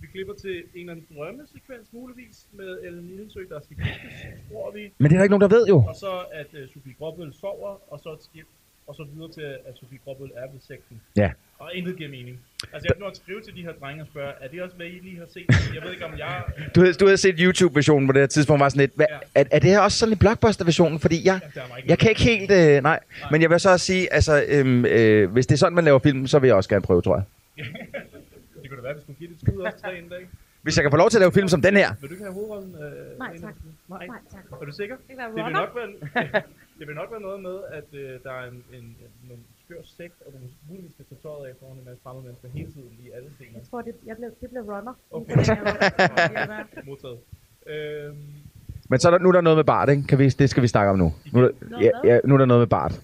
Vi klipper til en eller anden drømmesekvens, muligvis, med Ellen Nilsø, der skal giftes, tror vi. Men det er der ikke nogen, der ved jo. Og så, at uh, Sofie Gråbøl sover, og så et skib, og så videre til, at Sofie Gråbøl er ved sekten. Ja. Og intet giver mening. Altså, jeg vil nok skrive til de her drenge og spørge, er det også, hvad I lige har set? Jeg ved ikke, om jeg... Du havde, du havde set YouTube-versionen på det her tidspunkt, var sådan lidt, hvad, Ja. er, er det her også sådan en blockbuster-versionen? Fordi jeg, ikke jeg kan ikke helt, øh, nej. Men jeg vil så også sige, altså, øhm, øh, hvis det er sådan, man laver film, så vil jeg også gerne prøve, tror jeg. Det være, at vi skulle give det et skud også til en dag. Hvis jeg kan få lov til at lave film som den her. Vil du ikke have hovedrollen? Øh, Nej, tak. Nej. Nej, tak. Er du sikker? Det Det vil nok være, det vil nok være noget med, at øh, der er en, en, en, en skør sekt, og du muligvis skal tage tøjet af foran en masse fremmede mennesker hele tiden i alle scener. Jeg tror, det, jeg blev, det blev runner. Okay. Modtaget. Øhm, Men så er der, nu er der noget med Bart, ikke? Kan vi, det skal vi snakke om nu. Nu er, der, ja, ja, nu er der noget med Bart.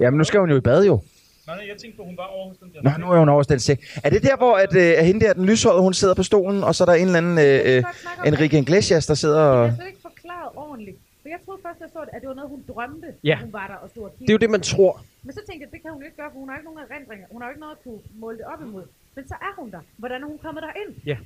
Jamen, nu skal hun jo i bad, jo. Nej, nej, jeg tænkte på, at hun var over hos den der. Nå, nu er hun over hos den. Er det der, hvor at, øh, hende der, den lyshårede, hun sidder på stolen, og så er der en eller anden øh, øh, Enrique Iglesias, der sidder Det og... er slet ikke forklaret ordentligt. For jeg troede først, jeg så det, at det var noget, hun drømte, Ja. hun var der og stod og Det er jo det, man tror. Men så tænkte jeg, det kan hun ikke gøre, for hun har ikke nogen erindringer. Hun har jo ikke noget at kunne måle det op imod. Men så er hun der. Hvordan er hun kommet derind? Ja.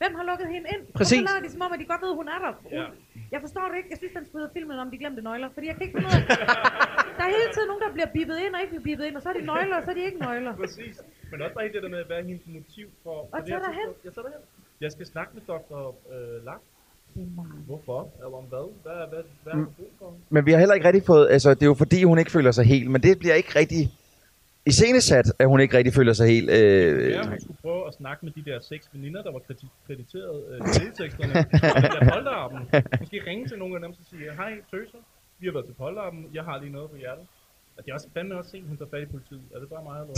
Hvem har lukket hende ind? Præcis. Hvorfor lader de som om, at de godt ved, at hun er der? Ja. Jeg forstår det ikke. Jeg synes, den skulle hedde filmen om de glemte nøgler. Fordi jeg kan ikke finde ud af... Der er hele tiden nogen, der bliver bippet ind og ikke bliver bippet ind. Og så er de nøgler, og så er de ikke nøgler. Præcis. Men også bare det der med, hvad er hendes motiv for... for Og det tag derhen. tidspunkt? Jeg tager derhen. Jeg skal snakke med Dr. Øh, er meget. Hvorfor? Eller om hvad? Hvad, hvad, hvad du brug for? Men vi har heller ikke rigtig fået... Altså, det er jo fordi, hun ikke føler sig helt. Men det bliver ikke rigtig i scenesat, at hun ikke rigtig føler sig helt... Øh, Ja, hun skulle prøve at snakke med de der seks veninder, der var kredi- krediteret øh, delteksterne. og den der polterappen. Måske ringe til nogle af dem og sige, hej tøser, vi har været til polterappen, jeg har lige noget på hjertet. Og det er også fandme også sent, hun tager fat i politiet. Er det bare mig eller?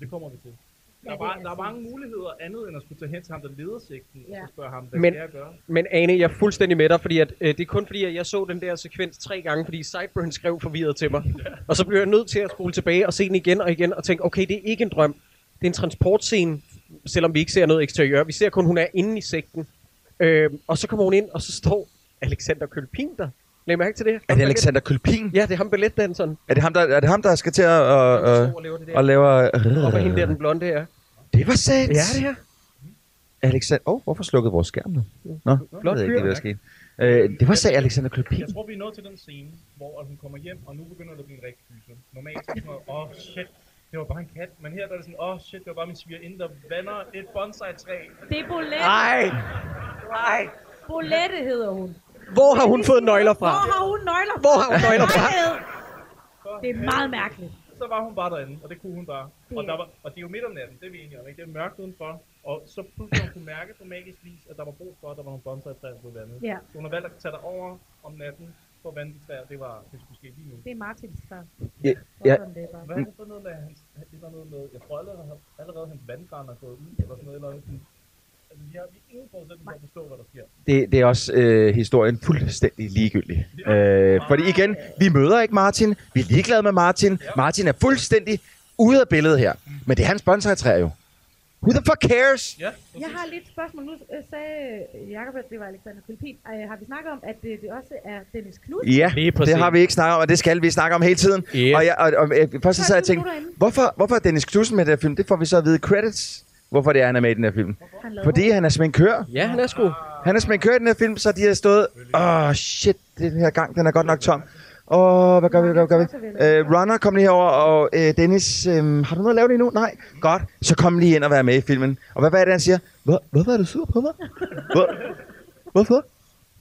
Det kommer vi til. Der er, er der er mange muligheder andet end at skulle tage hen til ham, der leder sekten, og Ja. så spørge ham, hvad Men- skal jeg gøre? Men Ane, jeg er fuldstændig med dig, fordi at, øh, det er kun fordi, at jeg så den der sekvens tre gange, fordi Sideburn skrev forvirret til mig. Og så blev jeg nødt til at spole tilbage og se den igen og igen, og tænke, okay, det er ikke en drøm. Det er en transportscene, selvom vi ikke ser noget eksteriør. Vi ser kun, hun er inde i sekten. Øh, og så kommer hun ind, og så står Alexander Kølpin der. Læg mærke til det. er det Alexander Kølpin? Ja, det er ham balletdanseren. Er det ham, der, er det ham, der skal til at... Ham, der Og, og, og og lave... Og hvad hende der, den blonde er. Det var sat. Ja, det her. Alexander... Åh, oh, hvorfor slukkede vores skærm nu? Nå, Flot jeg ved ikke, hvad der skete. Øh, det var sag Alexander Kølpin. Jeg tror, vi er nået til den scene, hvor hun kommer hjem, og nu begynder det at blive en rigtig kyse. Normalt er sådan noget, åh oh, shit, det var bare en kat. Men her der er det sådan, åh oh, shit, det var bare min svigerinde, der vander et bonsai-træ. Det er Bolette. Nej. Nej. Bolette hedder hun. Hvor har hun fået nøgler fra? Hvor har hun nøgler fra? Hvor har hun nøgler fra? Det er meget mærkeligt. Så var hun bare derinde, og det kunne hun bare. Og, der var, og det er jo midt om natten, det er vi enige om, ikke? Det er mørkt udenfor. Og så pludselig hun kunne mærke på magisk vis, at der var brug for, at der var nogle bonsai-træer, der blev vandet. Ja. Så hun har valgt at tage derover om natten for at vande de træer. Det var, det skulle ske lige nu. Det er Martins far. Ja, ja. Er. Hvad er det for noget med hans, det var noget med, jeg tror allerede, allerede hans vandgran er gået ud, eller sådan noget, eller sådan. Altså, vi har, vi ingen forudsætning for at forstå, hvad der sker. Det, det er også øh, historien fuldstændig ligegyldig. Øh, fordi igen, vi møder ikke Martin. Vi er ligeglade med Martin. Martin er fuldstændig ude af billedet her. Men det er hans bonsai-træ jo. Who the fuck cares? Ja, Jeg har lidt spørgsmål. Nu øh, sagde Jacob, at det var Alexander Kulpin. Øh, har vi snakket om, at det, det også er Dennis Knud? Ja, Lige det har vi ikke snakket om, og det skal vi snakke om hele tiden. Yes. Og, jeg, og, og, og først så sad jeg og tænkte, hvorfor, hvorfor er Dennis Knudsen med her film? Det får vi så at vide i credits, hvorfor det er, han er med i den her film. Fordi han er sminkør. Ja, han er sgu. Han er sminkør i den her film, så de har stået, åh oh, shit, den her gang, den er godt nok tom. Åh, oh, hvad gør vi, hvad gør vi? Uh, Runner, kom lige herover, og uh, Dennis, um, har du noget at lave lige nu? Nej, godt. Så kom lige ind og vær med i filmen. Og hvad, hvad er det, han siger? Hvor, hvorfor er du sur på mig? Hvor, hvorfor?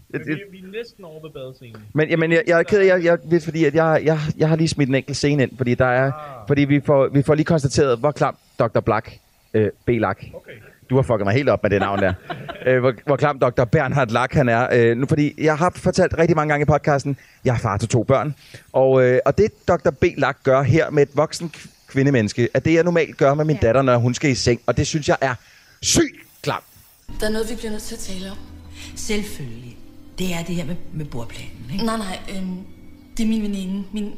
Men vi, vi er næsten over ved badescenen. Men jamen, jeg, jeg er ked af, jeg, jeg ved, fordi at jeg, jeg, jeg har lige smidt en enkelt scene ind, fordi der er, fordi vi får, vi får lige konstateret, hvor klam Dr. Black, øh, B. Lack, Okay. du har fucket mig helt op med det navn der. øh, hvor, hvor klam Dr. Bernhard Lack han er. Øh, nu, fordi jeg har fortalt rigtig mange gange i podcasten, jeg er far til to børn. Og, øh, og det Dr. B. Lack gør her med et voksen kvindemenneske, er det, jeg normalt gør med min Ja. datter, når hun skal i seng. Og det synes jeg er sygt klam. Der er noget, vi bliver nødt til at tale om. Selvfølgelig. Det er det her med, med bordplanen, ikke? Nej, nej, øhm, det er min veninde. Min,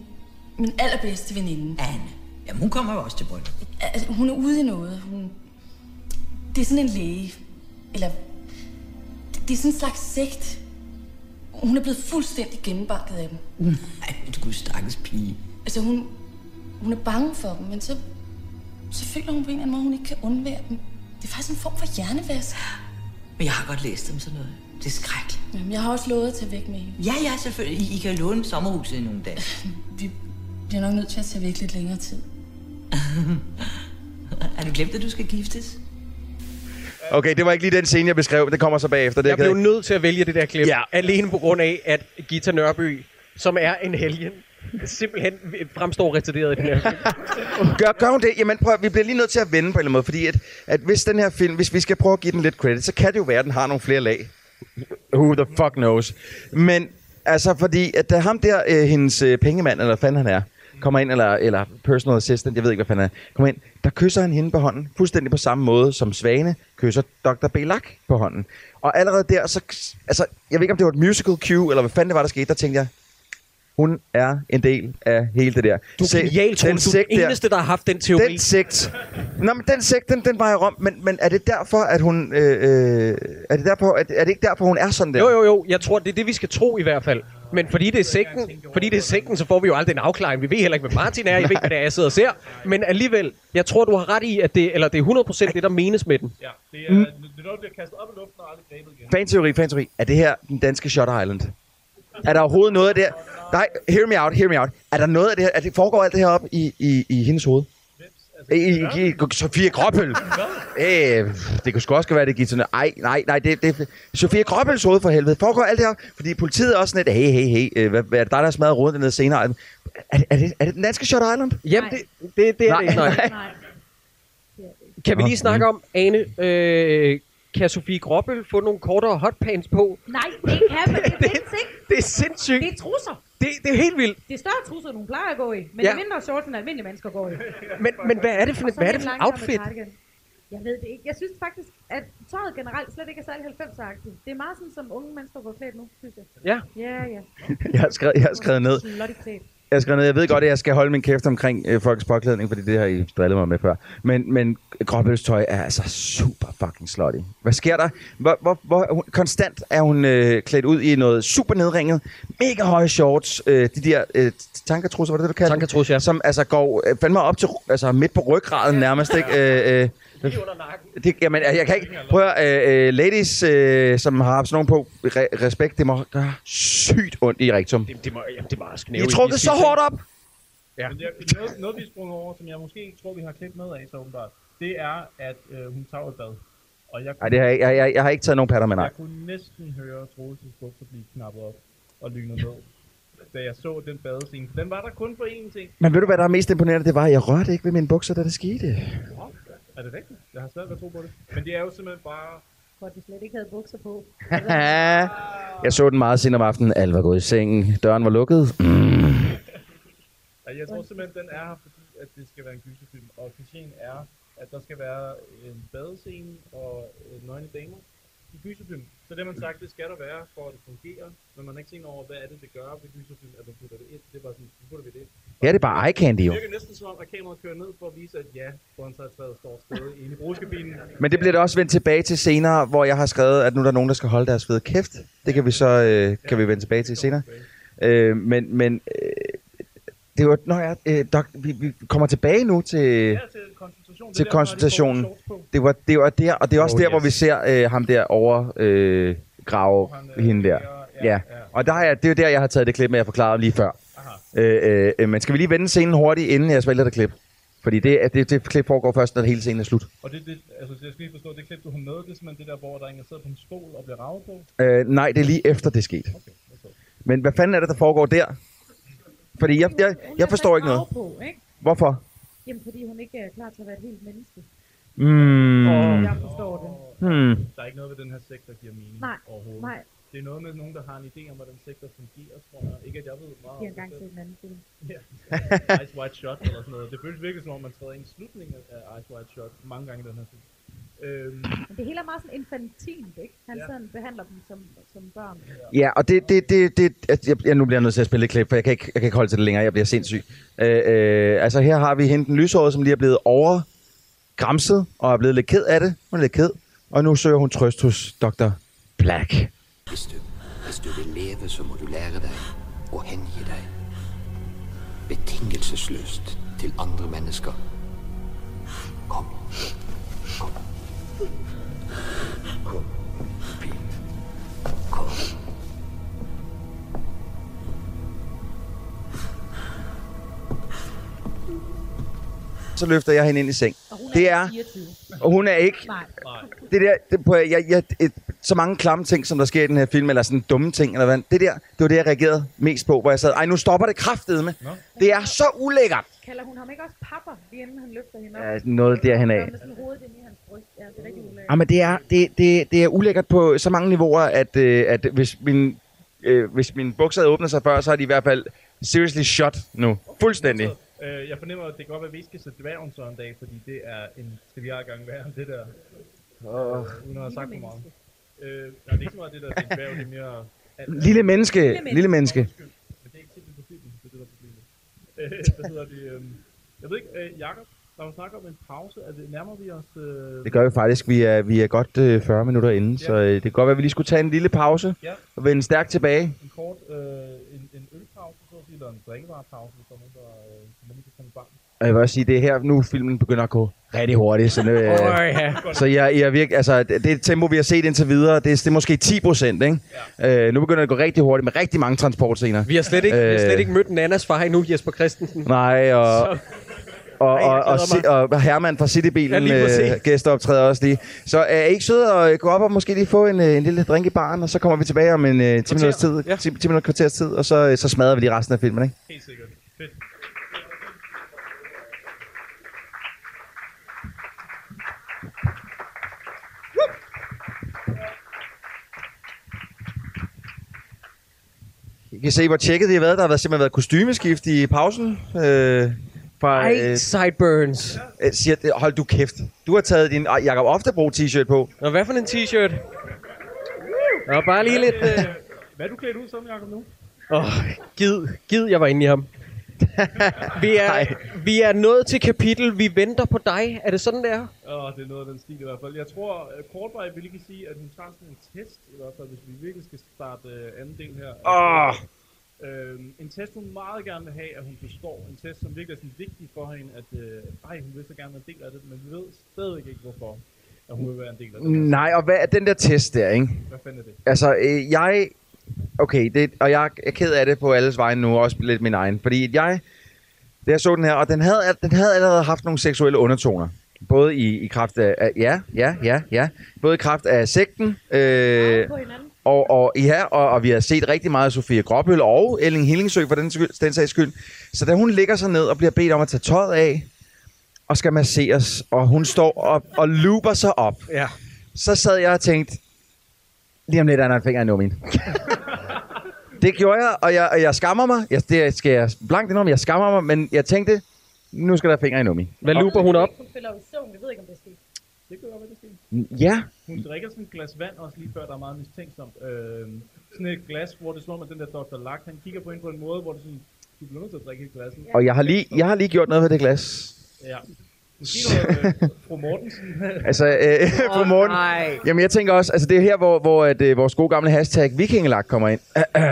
min allerbedste veninde. Anne. Jamen, hun kommer jo også til bryllup. Altså, hun er ude i noget. Hun... Det er sådan en læge. Eller... Det, er sådan en slags sekt. Hun er blevet fuldstændig gennembanket af dem. Nej, du gud stakkels pige. Altså, hun, hun er bange for dem, men så, så føler hun på en eller anden måde, hun ikke kan undvære dem. Det er faktisk en form for hjernevask. Men jeg har godt læst om sådan noget. Det er skrækkeligt. Jamen, jeg har også lovet at tage væk med hende. Ja, ja, selvfølgelig. I, I kan låne sommerhuset i nogle dage. Vi bliver nok nødt til at tage væk lidt længere tid. Har du glemt, at du skal giftes? Okay, det var ikke lige den scene, jeg beskrev. Det kommer så bagefter. Det er Jeg blev nødt til at vælge det der klip, Ja. ja. alene på grund af, at Gita Nørby, som er en helgen, simpelthen fremstår retarderet i den her film. Gør, gør hun det? Jamen prøv, vi bliver lige nødt til at vende på en eller anden måde, fordi at, at hvis den her film, hvis vi skal prøve at give den lidt credit, så kan det jo være, at den har nogle flere lag. Who the fuck knows? Men altså, fordi at da ham der, øh, hendes øh, pengemand, eller hvad fanden han er, kommer ind, eller, eller personal assistant, jeg ved ikke, hvad fanden er, kommer ind, der kysser han hende på hånden, fuldstændig på samme måde, som Svane kysser Dr. Belak på hånden. Og allerede der, så, altså, jeg ved ikke, om det var et musical cue, eller hvad fanden det var, der skete, der tænkte jeg, hun er en del af hele det der. Du er Se- genial, Troels. Du er den eneste, der har haft den teori. Den sekt. Nå, men den sekt, den, den vejer om. Men, men er det derfor, at hun... Øh, øh, er, det derfor, at, er det ikke derfor, hun er sådan der? Jo, jo, jo. Jeg tror, det er det, vi skal tro i hvert fald. Men fordi det er sekten, fordi det er sekten, så får vi jo aldrig en afklaring. Vi ved heller ikke, hvad Martin er. Jeg ved ikke, hvad det er, jeg sidder og ser. Men alligevel, jeg tror, du har ret i, at det, eller det er 100% det, der menes med den. Ja, det er, mm. det er noget, der bliver kastet op i luften og aldrig grebet igen. Fanteori, fanteori. Er det her den danske Shutter Island? Er der overhovedet noget af det her? Nej, hear me out, hear me out. Er der noget af det her? Er det foregår alt det her op i, i, i hendes hoved? I, i, i, Sofie Gråbøl. Øh, det kunne sgu også være, det gik sådan Ej, nej, nej, det, det Sofie Gråbøls hoved for helvede. Foregår alt det her? Fordi politiet er også sådan lidt, hey, hey, hey, øh, hvad, hvad er det dig, der har smadret rådet dernede senere? Er det, er, det, er, det, er det den danske Shutter Island? Jamen, det, det, det er Nej, det ikke. Nej. nej. Kan vi lige snakke om, Ane, øh, kan Sofie Gråbøl få nogle kortere hotpants på? Nej, det kan man. Det findes ikke. Det er sindssygt. Det er trusser. Det, det er helt vildt. Det er større trusser, end hun plejer at gå i. Men Ja. det er mindre shorts, end almindelige mennesker går i. Men, men hvad er det for, hvad er en det for et outfit? Jeg ved det ikke. Jeg synes faktisk, at tøjet generelt slet ikke er særlig 90'er-agtigt. Det er meget sådan, som unge mennesker går klædt nu, synes jeg. Ja. Ja, ja. Jeg har skrevet, jeg har skrevet ned. Slutty klædt. Jeg har skrevet ned. Jeg ved godt, at jeg skal holde min kæft omkring øh, folks påklædning, fordi det har I drillet mig med før. Men, men Gråbøls tøj er altså super fucking slutty. Hvad sker der? Hvor, hvor, hvor hun, konstant er hun øh, klædt ud i noget super nedringet, mega høje shorts, øh, de der øh, tankertrusser, hvad er det, du kalder Tankertrus, ja. Som altså går øh, fandme op til, altså midt på ryggraden nærmest, ikke? Øh, øh, Lige under nakken. det, jamen, jeg, kan ikke... Prøv at, øh, øh, ladies, øh, som har sådan nogen på, re- respekt, det må gøre sygt ondt i rektum. Det, det, må, jamen, det må også I knæve er trukket så hårdt op! Ja. Men det er noget, noget, vi sprunget over, som jeg måske ikke tror, vi har klemt med af, så åbenbart. Det er, at øh, hun tager et bad. Og jeg, Nej, det har jeg, jeg, jeg, jeg har ikke taget nogen patter med, nej. jeg kunne næsten høre Troelses bukser blive knappet op og lynet ned, da jeg så den badescene. For den var der kun for én ting. Men ved du, hvad der er mest imponerende? Det var, at jeg rørte ikke ved mine bukser, da det skete. Nå, er det rigtigt? Jeg har svært ved at tro på det. Men det er jo simpelthen bare... For at de slet ikke havde bukser på. jeg så den meget sent om aftenen. Alle var gået i sengen. Døren var lukket. Mm. Ja, jeg tror simpelthen, den er her, fordi at det skal være en gyserfilm. Og klichéen er, at der skal være en badescene og øh, nøgne damer i gyserfilm. Så det har man sagt, det skal der være, for at det fungerer. Men man har ikke tænkt over, hvad er det, det gør ved gyserfilm, at man putter det ind. Det er bare sådan, så putter vi det ind. Ja, det er bare eye candy, jo. Det virker næsten som om, at kameraet kører ned for at vise, at ja, bonsai-træet står stadig inde i brugskabinen. Men det bliver det også vendt tilbage til senere, hvor jeg har skrevet, at nu er der nogen, der skal holde deres fede kæft. Det kan vi så øh, kan vi vende tilbage til senere. Øh, men men øh, det var, når jeg, øh, dok, vi, vi kommer tilbage nu til, Ja, til. Til har konsultationen. Det var, det var der, og det er også Oh, der, hvor yes. vi ser øh, ham der over øh, grave Han, øh, hende der. ja, Ja, ja. og der er, det er jo der, jeg har taget det klip med, jeg forklarede lige før. Aha. Øh, øh, men skal vi lige vende scenen hurtigt, inden jeg spiller det klip? Fordi det, det, det klip foregår først, når hele scenen er slut. Og det, det, altså, jeg skal lige forstå, det klip, du har med, det er simpelthen det der, hvor der er en, der sidder på en stol og bliver ravet på. Øh, nej, det er lige efter det er sket. Okay, okay. Men hvad fanden er det, der foregår der? Fordi jeg, jeg, jeg er forstår ikke noget. farve På, ikke? Hvorfor? Jamen, fordi hun ikke er klar til at være et helt menneske. Mm, Jeg forstår det. hmm. Der er ikke noget ved den her sekt, der giver mening Nej, overhovedet. Nej, Det er noget med nogen, der har en idé om, hvordan sekter fungerer, tror jeg. Ikke at jeg ved meget om engang det set en anden film. Ja. Ice White Shot eller sådan noget. Det føles virkelig som om, man træder ind i slutningen af Ice White Shot mange gange i den her film. Øhm, Men det hele er meget sådan infantilt, ikke? Han Ja. sådan behandler dem som, som børn. Ja, og det, det, det, det jeg, jeg, nu bliver jeg nødt til at spille et klip, for jeg kan ikke, jeg kan ikke holde til det længere, jeg bliver sindssyg. Øh, øh, altså her har vi hende den lyshårede, som lige er blevet overgramset, og er blevet lidt ked af det. Hun er lidt ked, og nu søger hun trøst hos Dr. Black. Hvis du, hvis du vil leve, så må du lære dig at hengive dig. Betingelsesløst til andre mennesker. Kom. Kom. Kom. Fint. Kom. Så løfter jeg hende ind i seng. Og hun Det er er, 24. og hun er ikke Nej. det der, det, på, jeg, jeg, et, så mange klamme ting, som der sker i den her film, eller sådan dumme ting, eller hvad, det der, det var det, jeg reagerede mest på, hvor jeg sad, ej, nu stopper det kraftet med. Nå. Det er så ulækkert. Kalder hun ham ikke også pappa, lige inden han løfter hende op? Ja, noget derhen af. Ja, det er rigtig ulækkert. Ja, men det er, det, det, det er ulækkert på så mange niveauer, at, øh, at hvis, min, øh, hvis min bukser havde åbnet sig før, så er de i hvert fald seriously shot nu. Fuldstændig. øh, jeg fornemmer, at det kan godt være, at vi skal sætte dværgen så en dag, fordi det er en trivial gang værre end det der. Oh. Uden at have sagt for meget. Øh, nej, det er ikke så meget det der, det er dværg, det er mere... alt- Lille menneske, lille menneske. Undskyld, Men det er ikke titlen på Øh, hvad hedder det? øhm, Jeg ved ikke, øh, Jakob, der var snak om en pause. Er det, nærmer vi os... Øh, Det gør vi faktisk. Vi er, vi er godt øh, 40 minutter inde, ja. så øh, det kan godt være, at vi lige skulle tage en lille pause Ja. og vende stærkt tilbage. en kort øh, en, en ølpause, så at sige, eller en drikkevarepause, hvis der er nogen, der, øh, man lige kan komme i bank. Og jeg vil også sige, det er her nu, filmen begynder at gå rigtig hurtigt. Så, nu, øh, ja. så jeg, jeg virke, altså, det, det tempo, vi har set indtil videre, det, er- det er måske 10 procent. Ikke? Ja. Øh, nu begynder det at gå rigtig hurtigt med rigtig mange transportscener. Vi har slet ikke, øh, vi har Øh. slet ikke mødt Nannas far endnu, Jesper Christensen. Nej, og, Så- og, Ej, og, og, si- og Herman fra Ja, Citybilen lige øh, gæsteoptræder også lige. Så er I ikke søde og gå op og måske lige få en, øh, en lille drink i baren, og så kommer vi tilbage om en øh, 10 minutters tid, Ja. 10, 10 minutter kvarters tid, og så, øh, så smadrer vi lige resten af filmen, ikke? Helt sikkert. Fedt. I kan se, hvor tjekket det har været. Der har været, simpelthen været kostymeskift i pausen. Øh, fra, Ej, øh, sideburns. øh, siger, øh, hold du kæft. Du har taget din øh, Jacob Oftebro t-shirt på. Nå, hvad for en t-shirt? Nå, bare lige lidt... Øh... Hvad er du klædt ud som, Jacob, nu? Åh, gid, gid, jeg var inde i ham. Vi er, vi er nået til kapitel, vi venter på dig. Er det sådan, det er? Åh, det er noget af den stil i hvert fald. Jeg tror, uh, kortvejt vil lige sige, at hun tager sådan en test, i hvert fald, hvis vi virkelig skal starte uh, anden del her. Åh. Øh, en test, hun meget gerne vil have, at hun består. En test, som virkelig er sådan vigtig for hende, at øh, ej, hun vil så gerne være en del af det, men vi ved stadigvæk ikke, hvorfor at hun vil være en del af det. Nej, og hvad er den der test der, ikke? Hvad fanden er det? Altså, øh, jeg... Okay, det, og jeg er ked af det på alles vegne nu, også lidt min egen. Fordi jeg, da jeg så den her, og den havde, den havde allerede haft nogle seksuelle undertoner. Både i, i kraft af, af... Ja, ja, ja, ja. Både i kraft af sekten, øh, på hinanden. Og, og, ja, og, og vi har set rigtig meget af Sofie Gråbøl og Elling Hillingsø for den, den sags skyld. Så da hun ligger sig ned og bliver bedt om at tage tøjet af, og skal masseres, og hun står og, og looper sig op, Ja. så sad jeg og tænkte, lige om lidt er der en finger i nummen. det gjorde jeg, og jeg, og jeg skammer mig. Jeg, det skal jeg blankt indrømme, jeg skammer mig, men jeg tænkte, nu skal der fingre i nummi. Hvad looper hun op? Hun falder i søvn, jeg ved ikke, om det er sket. Det kan godt være, det sker. Ja, Hun drikker sådan et glas vand også lige før, der er meget mistænksomt. Øh, sådan et glas, hvor det slår med den der Dr. Lack. Han kigger på en på en måde, hvor det sådan, du bliver nødt til at drikke et glas. og jeg har lige, jeg har lige gjort noget ved det glas. Ja. Noget, øh, fru Mortensen. Altså, øh, på Åh, morgen. nej. Jamen, jeg tænker også, altså det er her, hvor, hvor at, øh, vores gode gamle hashtag vikingelak kommer ind.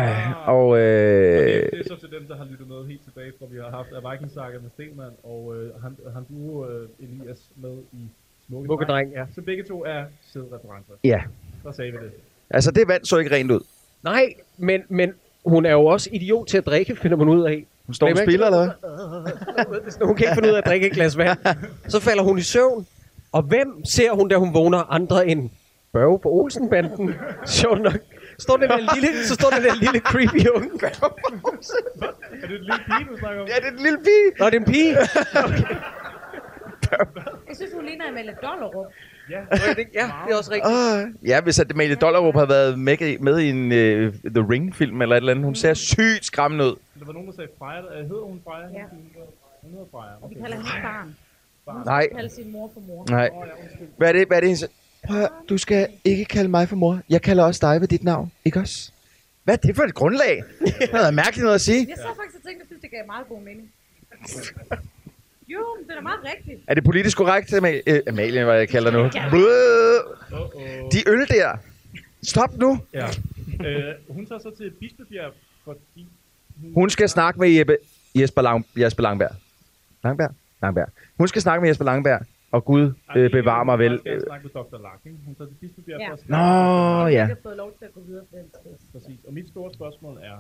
og det, øh, det er så til dem, der har lyttet med helt tilbage fra, vi har haft af Viking Saga med Stelman og øh, han, han duo øh, Elias med i Smukke, Smukke dreng, ja. Så begge to er sædreferencer. ja, Der sagde vi det. altså det vand så ikke rent ud. Nej, men, men hun er jo også idiot til at drikke, finder man ud af. Hun står og spiller, eller hvad? Hun kan ikke finde ud af at drikke et glas vand. Så falder hun i søvn. Og hvem ser hun, da hun vågner andre end Børge på Olsenbanden? Sjovt nok. Står den der lille, så står den der lille creepy unge. Er det et lille pige, du snakker om? Ja, det er en lille pige. Nå, det er en pige. Jeg synes, hun ligner Amalie Dollerup. Ja, Ja, det er også rigtigt. Ah, ja, hvis at Amalie Dollarup havde været med, i- med i en uh, The Ring-film eller et eller andet. Hun ser sygt skræmmende ud. der var nogen, der sagde Freja. Øh, Hedder hun Freja? Ja. Hun hedder Freja. Og vi Okay. kalder hende barn. Hun Nej. kalder sin mor for mor. Nej. Hvad er det? Hvad er det? hendes- Prøv at, du skal ikke kalde mig for mor. Jeg kalder også dig ved dit navn, ikke også? Hvad er det for et grundlag? Det er mærkeligt noget at sige. Jeg så faktisk og tænkte, synes, det gav meget god mening. Jo, men det er da meget rigtigt. Er det politisk korrekt, Amalie? Øh, Amalie, hvad jeg kalder nu. Ja. Uh-oh. De øl der. Stop nu. Ja. Øh, hun tager så til Bispebjerg, fordi Hun skal snakke med Jeppe, Jesper, Lang, Jesper Langberg. Langberg? Langberg. Hun skal snakke med Jesper Langberg. Og Gud øh, bevarer mig vel. Hun skal snakke med Dr. Lack, ikke? Hun tager til Bispebjerg Ja. for at Nå, snakke. ja. Jeg har fået lov til at gå videre. Præcis. Og mit store spørgsmål er,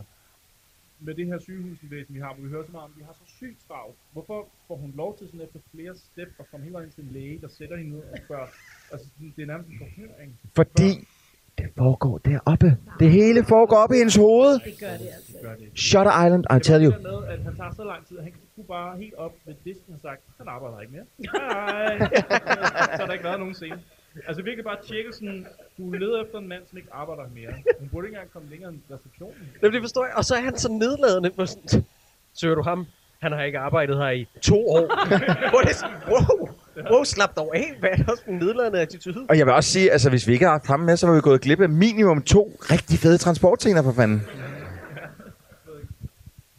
med det her sygehusvæsen, vi har, hvor vi hører så meget om, vi har så sygt travlt. Hvorfor får hun lov til sådan efter flere step at komme hele vejen til en læge, der sætter hende ned og spørger? Altså, det er nærmest en forhøring. Fordi det foregår deroppe. Det hele foregår oppe i hendes hoved. Det gør det altså. Gør det. Shutter Island, I tell you. Det det der med, at han tager så lang tid, at han kunne bare helt op ved disken og sagt, han arbejder ikke mere. Hej. så har der ikke været nogen scene. Altså virkelig bare tjekke sådan, du leder efter en mand, som ikke arbejder mere. Hun burde ikke engang komme længere end receptionen. Jamen, det forstår jeg. Og så er han så nedladende. Hvor sådan, Søger du ham? Han har ikke arbejdet her i to år. Hvor det er sådan, wow, wow, slap dog af. Hvad er det også en nedladende attitude? Og jeg vil også sige, altså hvis vi ikke har haft ham med, så var vi gået glip af minimum to rigtig fede transportscener for fanden.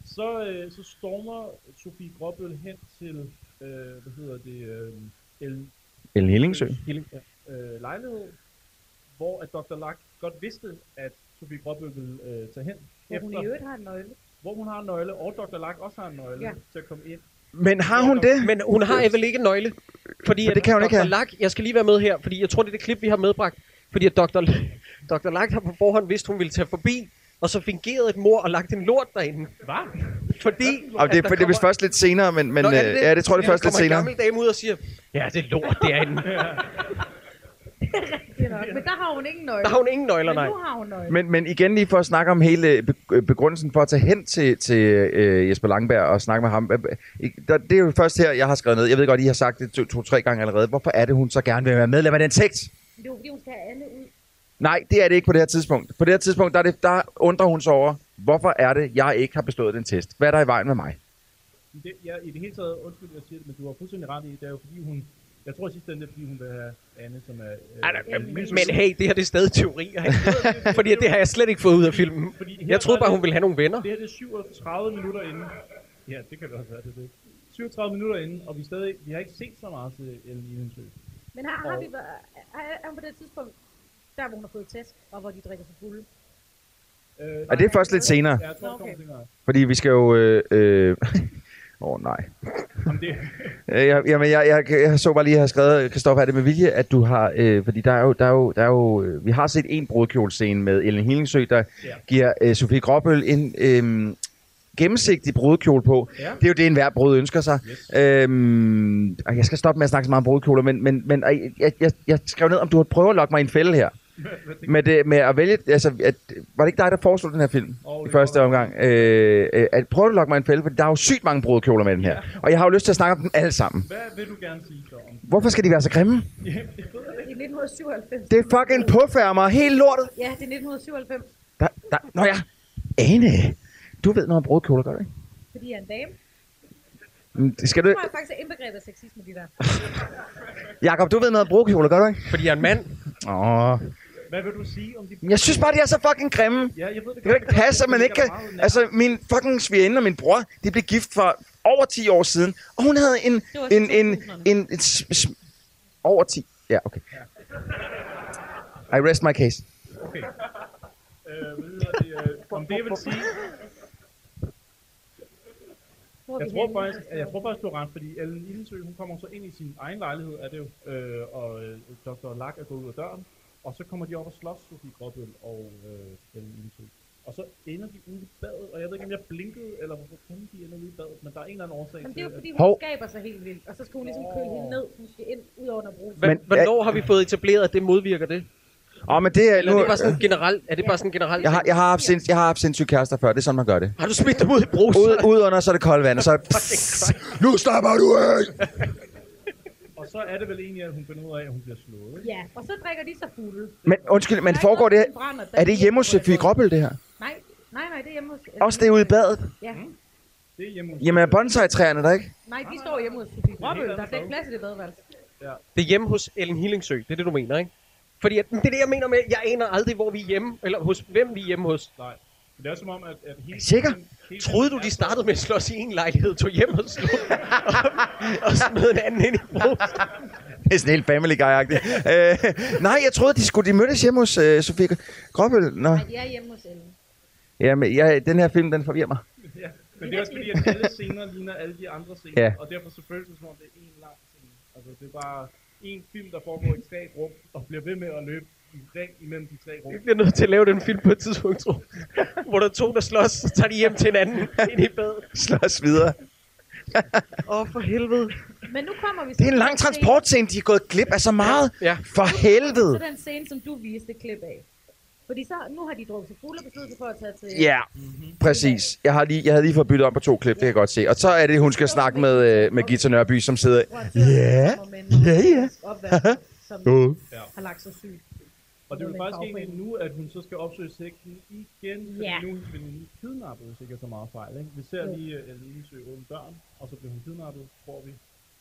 så, øh, så stormer Sofie Gråbøl hen til, øh, hvad hedder det, øh, El, Ellen Hillingsø. Hilling, ja, øh, lejlighed, hvor at Dr. Lack godt vidste, at Sofie Gråbøl ville øh, tage hen. Hvor hun i øvrigt har en nøgle. hvor hun har en nøgle, og Dr. Lack også har en nøgle Ja. til at komme ind. Men har hun det? Men hun har vel ikke en nøgle? Fordi Men det kan hun at ikke Dr. have. Lack, jeg skal lige være med her, fordi jeg tror, det er det klip, vi har medbragt. Fordi at Dr. L- Dr. Lack har på forhånd vidst, hun ville tage forbi, og så fingerede et mor og lagt en lort derinde. Hvad? Fordi... Og det, at er, der det er vist først lidt senere, men, men Nå, er det ja, det tror jeg det er først lidt Der kommer senere. en gammel dame ud og siger, ja, det er lort derinde. Det nok. Men der har hun ingen nøgle. Der har hun ingen nøgler, Men nej. nu har hun nøgle. Men, men igen lige for at snakke om hele be- øh, begrundelsen for at tage hen til, til øh, Jesper Langberg og snakke med ham. Øh, øh, Der, det er jo først her, jeg har skrevet ned. Jeg ved godt, I har sagt det to-tre to, gange allerede. Hvorfor er det, hun så gerne vil være medlem af den sekt? Det er jo fordi, hun skal have Anne ud. Nej, det er det ikke på det her tidspunkt. På det her tidspunkt, der, er det, der undrer hun sig over, hvorfor er det, jeg ikke har bestået den test? Hvad er der i vejen med mig? I det, ja, I det hele taget, undskyld, jeg siger det, men du har fuldstændig ret i, det er jo fordi hun, jeg tror ende, det er fordi hun vil have Anne, som er... Øh, Ej, nej, Hilsø. Men hey, det her det er stadig teorier. Fordi det har jeg slet ikke fået ud af filmen. Jeg troede bare, det- hun ville have nogle venner. Det her det er 37 minutter inden. Ja, det kan det også være, det er det. 37 minutter inden, og vi, stadig, vi har ikke set så meget til Ellen Hilsø. Men har, har Og- vi været, er, hun på det tidspunkt, der hvor hun har fået tæsk, og hvor de drikker sig fulde? Øh, Og det er først lidt senere. Ja, jeg tror, senere. Fordi vi skal jo... Øh, øh, Åh oh, nej. Om det, Øh, Jeg, jamen, jeg, jeg, jeg så bare lige, at jeg har skrevet, Kristoffer, er det med vilje, at du har... Øh, fordi der er jo, der er jo, der er jo, øh, vi har set en brudkjolescene med Ellen Hillingsø, der Ja. giver øh, Sofie Gråbøl en øh, gennemsigtig brudkjole på. Ja. Det er jo det, enhver brud ønsker sig. Yes. Øhm, og jeg skal stoppe med at snakke så meget om brudkjoler, men, men, men jeg, jeg, jeg skrev ned, om du har prøvet at lokke mig i en fælde her. Med, det, med at vælge, altså, at, var det ikke dig, der foreslog den her film Åh, i første var- omgang? Øh, øh, at prøve at lokke mig en fælde, for der er jo sygt mange brudkjoler med den her. Og jeg har jo lyst til at snakke om dem alle sammen. hvad vil du gerne sige så om Hvorfor skal de være så grimme? Ja, det jeg ikke. 1997. Det er fucking puffærmer, helt lortet. Ja, det er 1997, Der, der, nå ja, Ane, du ved noget om brudkjoler, gør du ikke? fordi jeg er en dame. Mm, Skal du... Det tror jeg faktisk er indbegrebet af sexisme, de der. Jakob, du ved noget om brudkjoler, gør du ikke? Fordi jeg er en mand. Åh. Hvad vil du sige om de... Jeg synes bare, de er så fucking grimme. Ja, jeg ved det Det kan ikke passe, at man ikke kan... Altså, min fucking svigerinde og min bror, de blev gift for over 10 år siden. Og hun havde en... En, en, 2000'erne. en, en, over 10. Ja, okay. I rest my case. Okay. Øh, hvad hedder det, øh, om det jeg vil sige, er jeg tror faktisk, jeg tror faktisk, du har ret, fordi Ellen Ildsø, hun kommer så ind i sin egen lejlighed, er det jo, øh, og øh, Dr. Lack er gået ud af døren, og så kommer de op og slås, Sofie Gråbøl og øh, Ellen Ildsø. Og så ender de ude i badet, og jeg ved ikke, om jeg blinkede, eller hvorfor fanden de ender ude i badet, men der er en eller anden årsag Men det er jo fordi, hun Hov. skaber sig helt vildt, og så skal hun ligesom køle hende ned, så hun skal ind ud under broen. Hva- Men- Hvornår har vi fået etableret, at det modvirker det? Åh, men det er Eller nu... er det bare sådan generelt? Er det bare sådan generelt? Jeg har, jeg, har haft sinds, jeg har haft sindssyge kærester før, det er sådan, man gør det. Har du smidt dem ud i brus? Ud, ud under, så er det koldt vand, og så... Nu stopper du af! Så er det vel egentlig, at hun finder ud af, at hun bliver slået, ikke? Ja, og så drikker de sig fulde. Men undskyld, men er foregår det... brænder, der Er det hjemme hos Sofie. Gråbøl, det her? Nej, nej, nej, det er hjemme hos... Også det er ude i badet? Ja. Det er hjemme hos... Jamen, er bonsai-træerne der ikke? Nej, de står hjemme hos Sofie Gråbøl. Der er slet ikke plads i det badeværelse. Det er hjemme hos Ellen Hillingsø. Det er det, du mener, ikke? Fordi at, det er det, jeg mener med, jeg aner aldrig, hvor vi er hjemme, eller hos hvem vi er hjemme hos. Nej. Men det er som om, at, at hele... Sikker? Troede du, de startede med at slås i en lejlighed, tog hjem og slog, og, og smed en anden ind i brus? Det er sådan helt family guy-agtigt. øh, nej, jeg troede, de skulle de mødtes hjemme hos øh, Sofie Gråbøl. Nå. Nej, de er hjemme hos Ellen. Jamen, jeg, den her film, den forvirrer mig. Ja, men det er også fordi, at alle scener ligner alle de andre scener, Ja. og derfor så føles det som om, det er en lang scene. Altså, det er bare en film, der foregår i tre rum, og bliver ved med at løbe i ring imellem de tre rum. Vi bliver nødt til at lave den film på et tidspunkt, tro. Hvor der er to, der slås, så tager de hjem til hinanden ind i badet. Slås videre. Åh, oh, for helvede. Men nu kommer vi så Det er en til lang den transportscene, de er gået glip af så meget. Ja. For helvede. Så den scene, som du viste klip af. Fordi så, nu har de drukket sig fulde og besluttet sig for at tage til... Ja, præcis. Jeg, har lige, jeg havde lige fået byttet om på to klip, det kan jeg godt se. Og så er det, hun skal snakke med, øh, med Gita Nørby, som sidder... Ja, ja, ja. Opvask, som har lagt sig syg. Og det er jo faktisk egentlig nu, at hun så skal opsøge sekten igen, fordi Ja. nu er veninde kidnappet, hvis ikke er så meget fejl. Ikke? Vi ser lige uh, Aline søge åbne døren, og så bliver hun kidnappet, tror vi.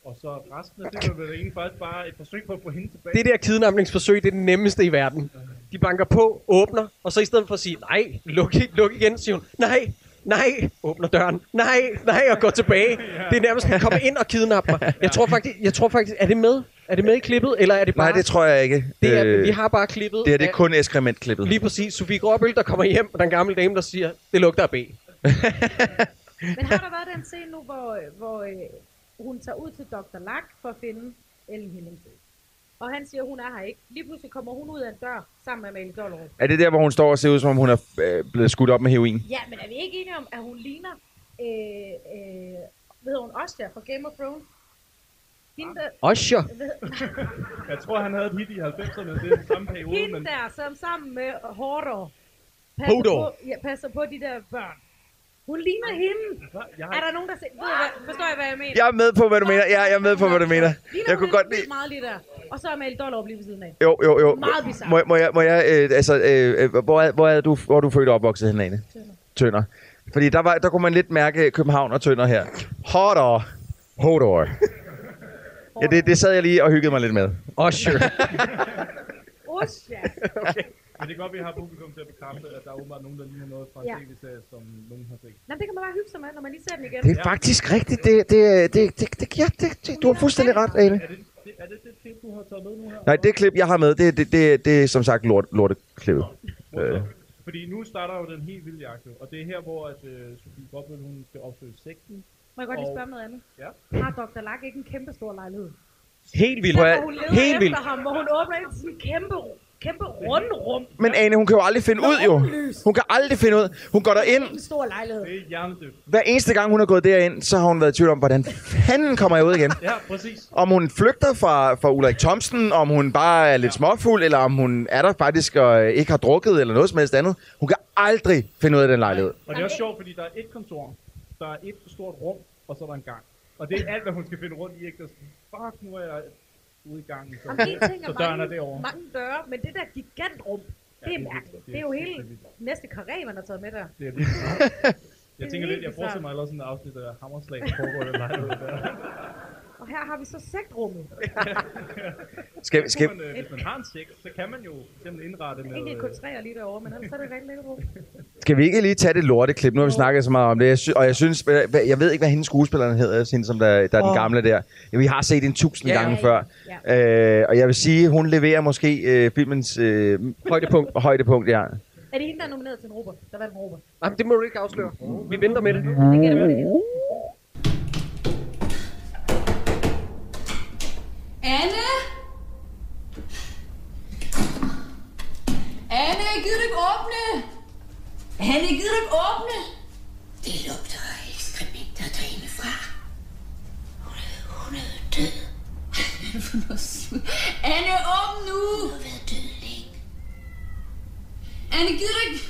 Og så resten af det er vel egentlig faktisk bare et forsøg på at få hende tilbage. Det der kidnapningsforsøg, det er det nemmeste i verden. De banker på, åbner, og så i stedet for at sige, nej, luk, luk igen, siger hun, nej, nej, åbner døren, nej, nej, og går tilbage. Det er nærmest at komme ind og kidnappe mig. Jeg tror faktisk, jeg tror faktisk er det med? Er det med i klippet, eller er det bare... Nej, det tror jeg ikke. Det er, Øh, vi har bare klippet. det, her, det er af- kun ekskrementklippet. Lige præcis. Sofie Gråbøl, der kommer hjem, og den gamle dame, der siger, det lugter af B. Men har der været den scene nu, hvor, hvor øh, hun tager ud til Dr. Lack for at finde Ellen Hillingsø? Og han siger, hun er her ikke. Lige pludselig kommer hun ud af en dør sammen med Amalie Dollerup. Er det der, hvor hun står og ser ud, som om hun er øh, blevet skudt op med heroin? Ja, men er vi ikke enige om, at hun ligner, øh, øh, hedder hun, Ostia fra Game of Thrones? Hende der, Osher? Jeg tror, han havde et hit i 90'erne. Det er den samme periode, Hende men... der, som sammen med Hodor passer, Hodor. på, ja, passer på de der børn. Hun ligner hende. Jeg Er der nogen, der ser, ved hvad, forstår jeg, hvad jeg mener? Jeg er med på, hvad du mener. Ja, jeg er med på, hvad du mener. Ligner Jeg kunne godt lide... meget lige der. Og så er Amalie Dollerup lige ved siden af. Jo, jo, jo. Meget bizarre. Må, må jeg, må jeg øh, altså, øh, øh, hvor, er, hvor, er du, hvor er du født og opvokset henne, Ane? Tønder. Tønder. Fordi der, var, der kunne man lidt mærke København og Tønder her. Hodor. Hodor. Ja, det, det sad jeg lige og hyggede mig lidt med. Osher. Ostia. okay. Men det er godt, vi har publikum til at bekræfte, at der er åbenbart nogen, der ligner noget fra Ja. tv-serie, som nogen har set. Nå, det kan man bare hygge sig med, når man lige ser den igen. Det er faktisk rigtigt. Det, det, det, det, det, ja, det, det, du har fuldstændig ret, Ane. Er det, det, er det det klip, du har taget med nu her? Nej, det klip, jeg har med, det, det, det, det er som sagt lort, lorteklippet. Øh. Fordi nu starter jo den helt vilde jagt, og det er her, hvor at, øh, Sofie Gråbøl, hun skal opsøge sekten. Må jeg godt lige spørge om noget andet? Ja. Har Dr. Lack ikke en kæmpe stor lejlighed? Helt vildt. Hvor hun leder helt efter vildt. ham, hvor hun åbner ind til en kæmpe, kæmpe rundrum. Men Ane, hun kan jo aldrig finde ud, jo. Hun kan aldrig finde ud. Hun går derind. En stor lejlighed. Det er. Hver eneste gang, hun er gået derind, så har hun været i tvivl om, hvordan fanden kommer jeg ud igen. Ja, præcis. Om hun flygter fra, fra Ulrik Thomsen, om hun bare er lidt småfuld, eller om hun er der faktisk og øh, ikke har drukket, eller noget som helst andet. Hun kan aldrig finde ud af den lejlighed. Og det er også sjovt, fordi der er et kontor, der er et stort rum, og så er der en gang. Og det er alt, hvad hun skal finde rundt i, ikke? Der er fuck, nu er jeg ude i gangen. Så, Jamen, en ting så er døren er mange, derovre. mange døre, men det der gigantrum, det er mærkeligt. Det er jo hele næste karré, man har taget med der. Det er virkelig Jeg tænker lidt, jeg forestiller mig allerede sådan et afsnit af Hammerslag, der foregår i lejlighed der. Og her har vi så sektrummet. Skal, skal, Man, øh, hvis man har en sæk, så kan man jo simpelthen indrette med... Ikke kun træer lige derovre, men ellers er det et rigtig lækkert rum. skal vi ikke lige tage det lorteklip? Nu har vi snakket så meget om det. Jeg sy- og jeg synes, jeg ved ikke, hvad hendes skuespilleren hedder, hende, som der, der er den Åh. gamle der. Ja, vi har set en tusind Ja, gange ja, før. Øh, og jeg vil sige, hun leverer måske øh, filmens øh, højdepunkt. højdepunkt, ja. Er det hende, der er nomineret til en Robert? Der vandt en Robert. Jamen, det må du ikke afsløre. Vi venter med det. Anne? Anne, gider du ikke åbne? Anne, gider du ikke åbne? Det lugter af ekskrementer derindefra. Hun er, hun er død. Anne, åbn nu! Hun har været død længe. Anne, gider du ikke?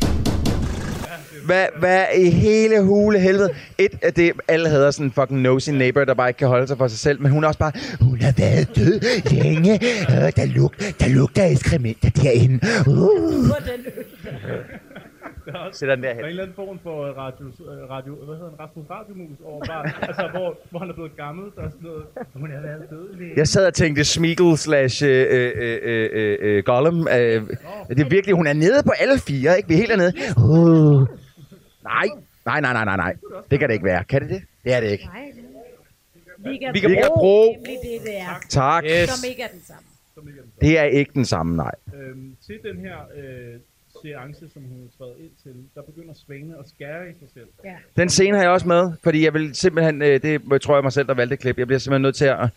Hvad, hvad i hele hule helvede? Et af det, alle hader sådan en fucking nosy neighbor, der bare ikke kan holde sig for sig selv, men hun er også bare, hun har været død længe. Øh, der, lug, der lugter ekskrementer derinde. Uh. Der er også, Sætter den derhen. Der er en eller anden form for øh, radio, øh, radio hvad hedder den, Rasmus Radiomus over bare, altså hvor, hvor han er blevet gammel, der er sådan noget, hun er været dødelig. Jeg sad og tænkte Smeagol slash øh, øh, øh, øh, øh, Gollum. Øh, det er virkelig, hun er nede på alle fire, ikke? Vi er helt dernede. Uh. Nej, nej, nej, nej, nej, nej. Det kan det ikke være. Kan det det? Det er det ikke. Nej. Vi kan, Vi kan bruge- Nemlig det, det er. Tak. Yes. Som ikke er den samme. Det er ikke den samme, nej. Øhm, til den her øh, seance, som hun træder ind til, der begynder Svane at skære i sig selv. Ja. Den scene har jeg også med, fordi jeg vil simpelthen, øh, det tror jeg mig selv, der valgte klip. Jeg bliver simpelthen nødt til at...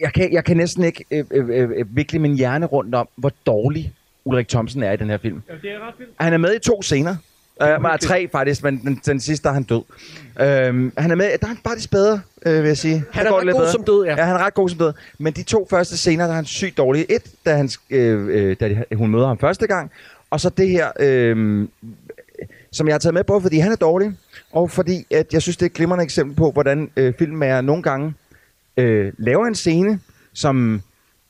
Jeg kan, jeg kan næsten ikke øh, øh, øh, vikle min hjerne rundt om, hvor dårlig Ulrik Thomsen er i den her film. Ja, det er ret vildt. Han er med i to scener. Uh, er tre faktisk, men den, den sidste der er han død. Um, han er med, der er han faktisk bedre, uh, vil jeg sige. Han er ret god bedre. som død, ja. Ja, han er ret god som død. Men de to første scener, der er han sygt dårlig. Et, da, han, øh, øh, da de, hun møder ham første gang, og så det her, øh, som jeg har taget med, både fordi han er dårlig, og fordi at jeg synes, det er et glimrende eksempel på, hvordan øh, film er nogle gange øh, laver en scene, som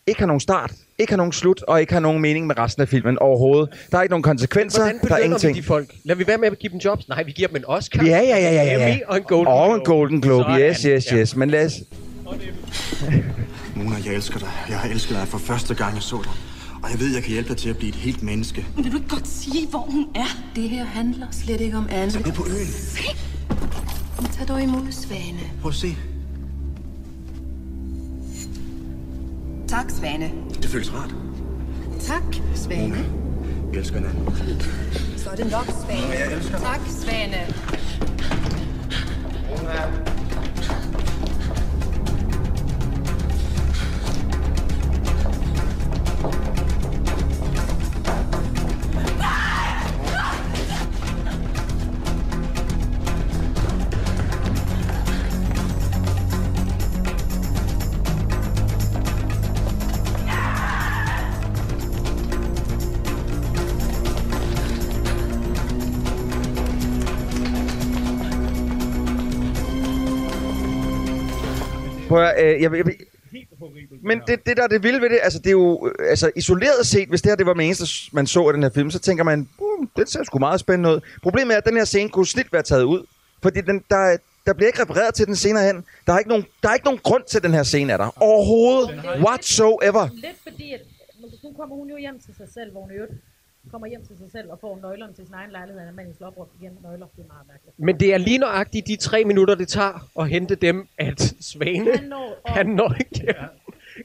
ikke har nogen start, ikke har nogen slut, og ikke har nogen mening med resten af filmen overhovedet. Der er ikke nogen konsekvenser, der er ingenting. vi de folk? Lad vi være med at give dem jobs? Nej, vi giver dem en Oscar. Ja, ja, ja, ja, ja, ja. Og en Golden Og en Globe. Golden Globe, Sådan. yes, yes, Ja. yes. Men lad os... Mona, jeg elsker dig. Jeg har elsket dig fra første gang, jeg så dig. Og jeg ved, jeg kan hjælpe dig til at blive et helt menneske. Vil du ikke godt sige, hvor hun er? Det her handler slet ikke om Anne. Så ned på øen. Tag dog imod Svane. Prøv at se. Tak, Svane. Det føles rart. Tak, Svane. Vi elsker hinanden. Så er det nok, Svane. jeg elsker. Tak, Svane. Prøv at, øh, jeg, jeg, jeg, men det, det der er det vilde ved det, altså det er jo, øh, altså isoleret set, hvis det her det var det eneste, man så i den her film, så tænker man, uh, det ser sgu meget spændende ud. Problemet er, at den her scene kunne snit være taget ud, fordi den, der, der bliver ikke refereret til den senere hen. Der er ikke nogen, der er ikke nogen grund til, at den her scene er der. Overhovedet. Whatsoever. Lidt fordi, at nu kommer hun jo hjem til sig selv, hvor hun i øvrigt kommer hjem til sig selv og får nøglerne til sin egen lejlighed, og man slår op igen nøgler. Det er meget mærkeligt. Men det er lige nøjagtigt de tre minutter, det tager at hente dem, at Svane, Han når op. han når ikke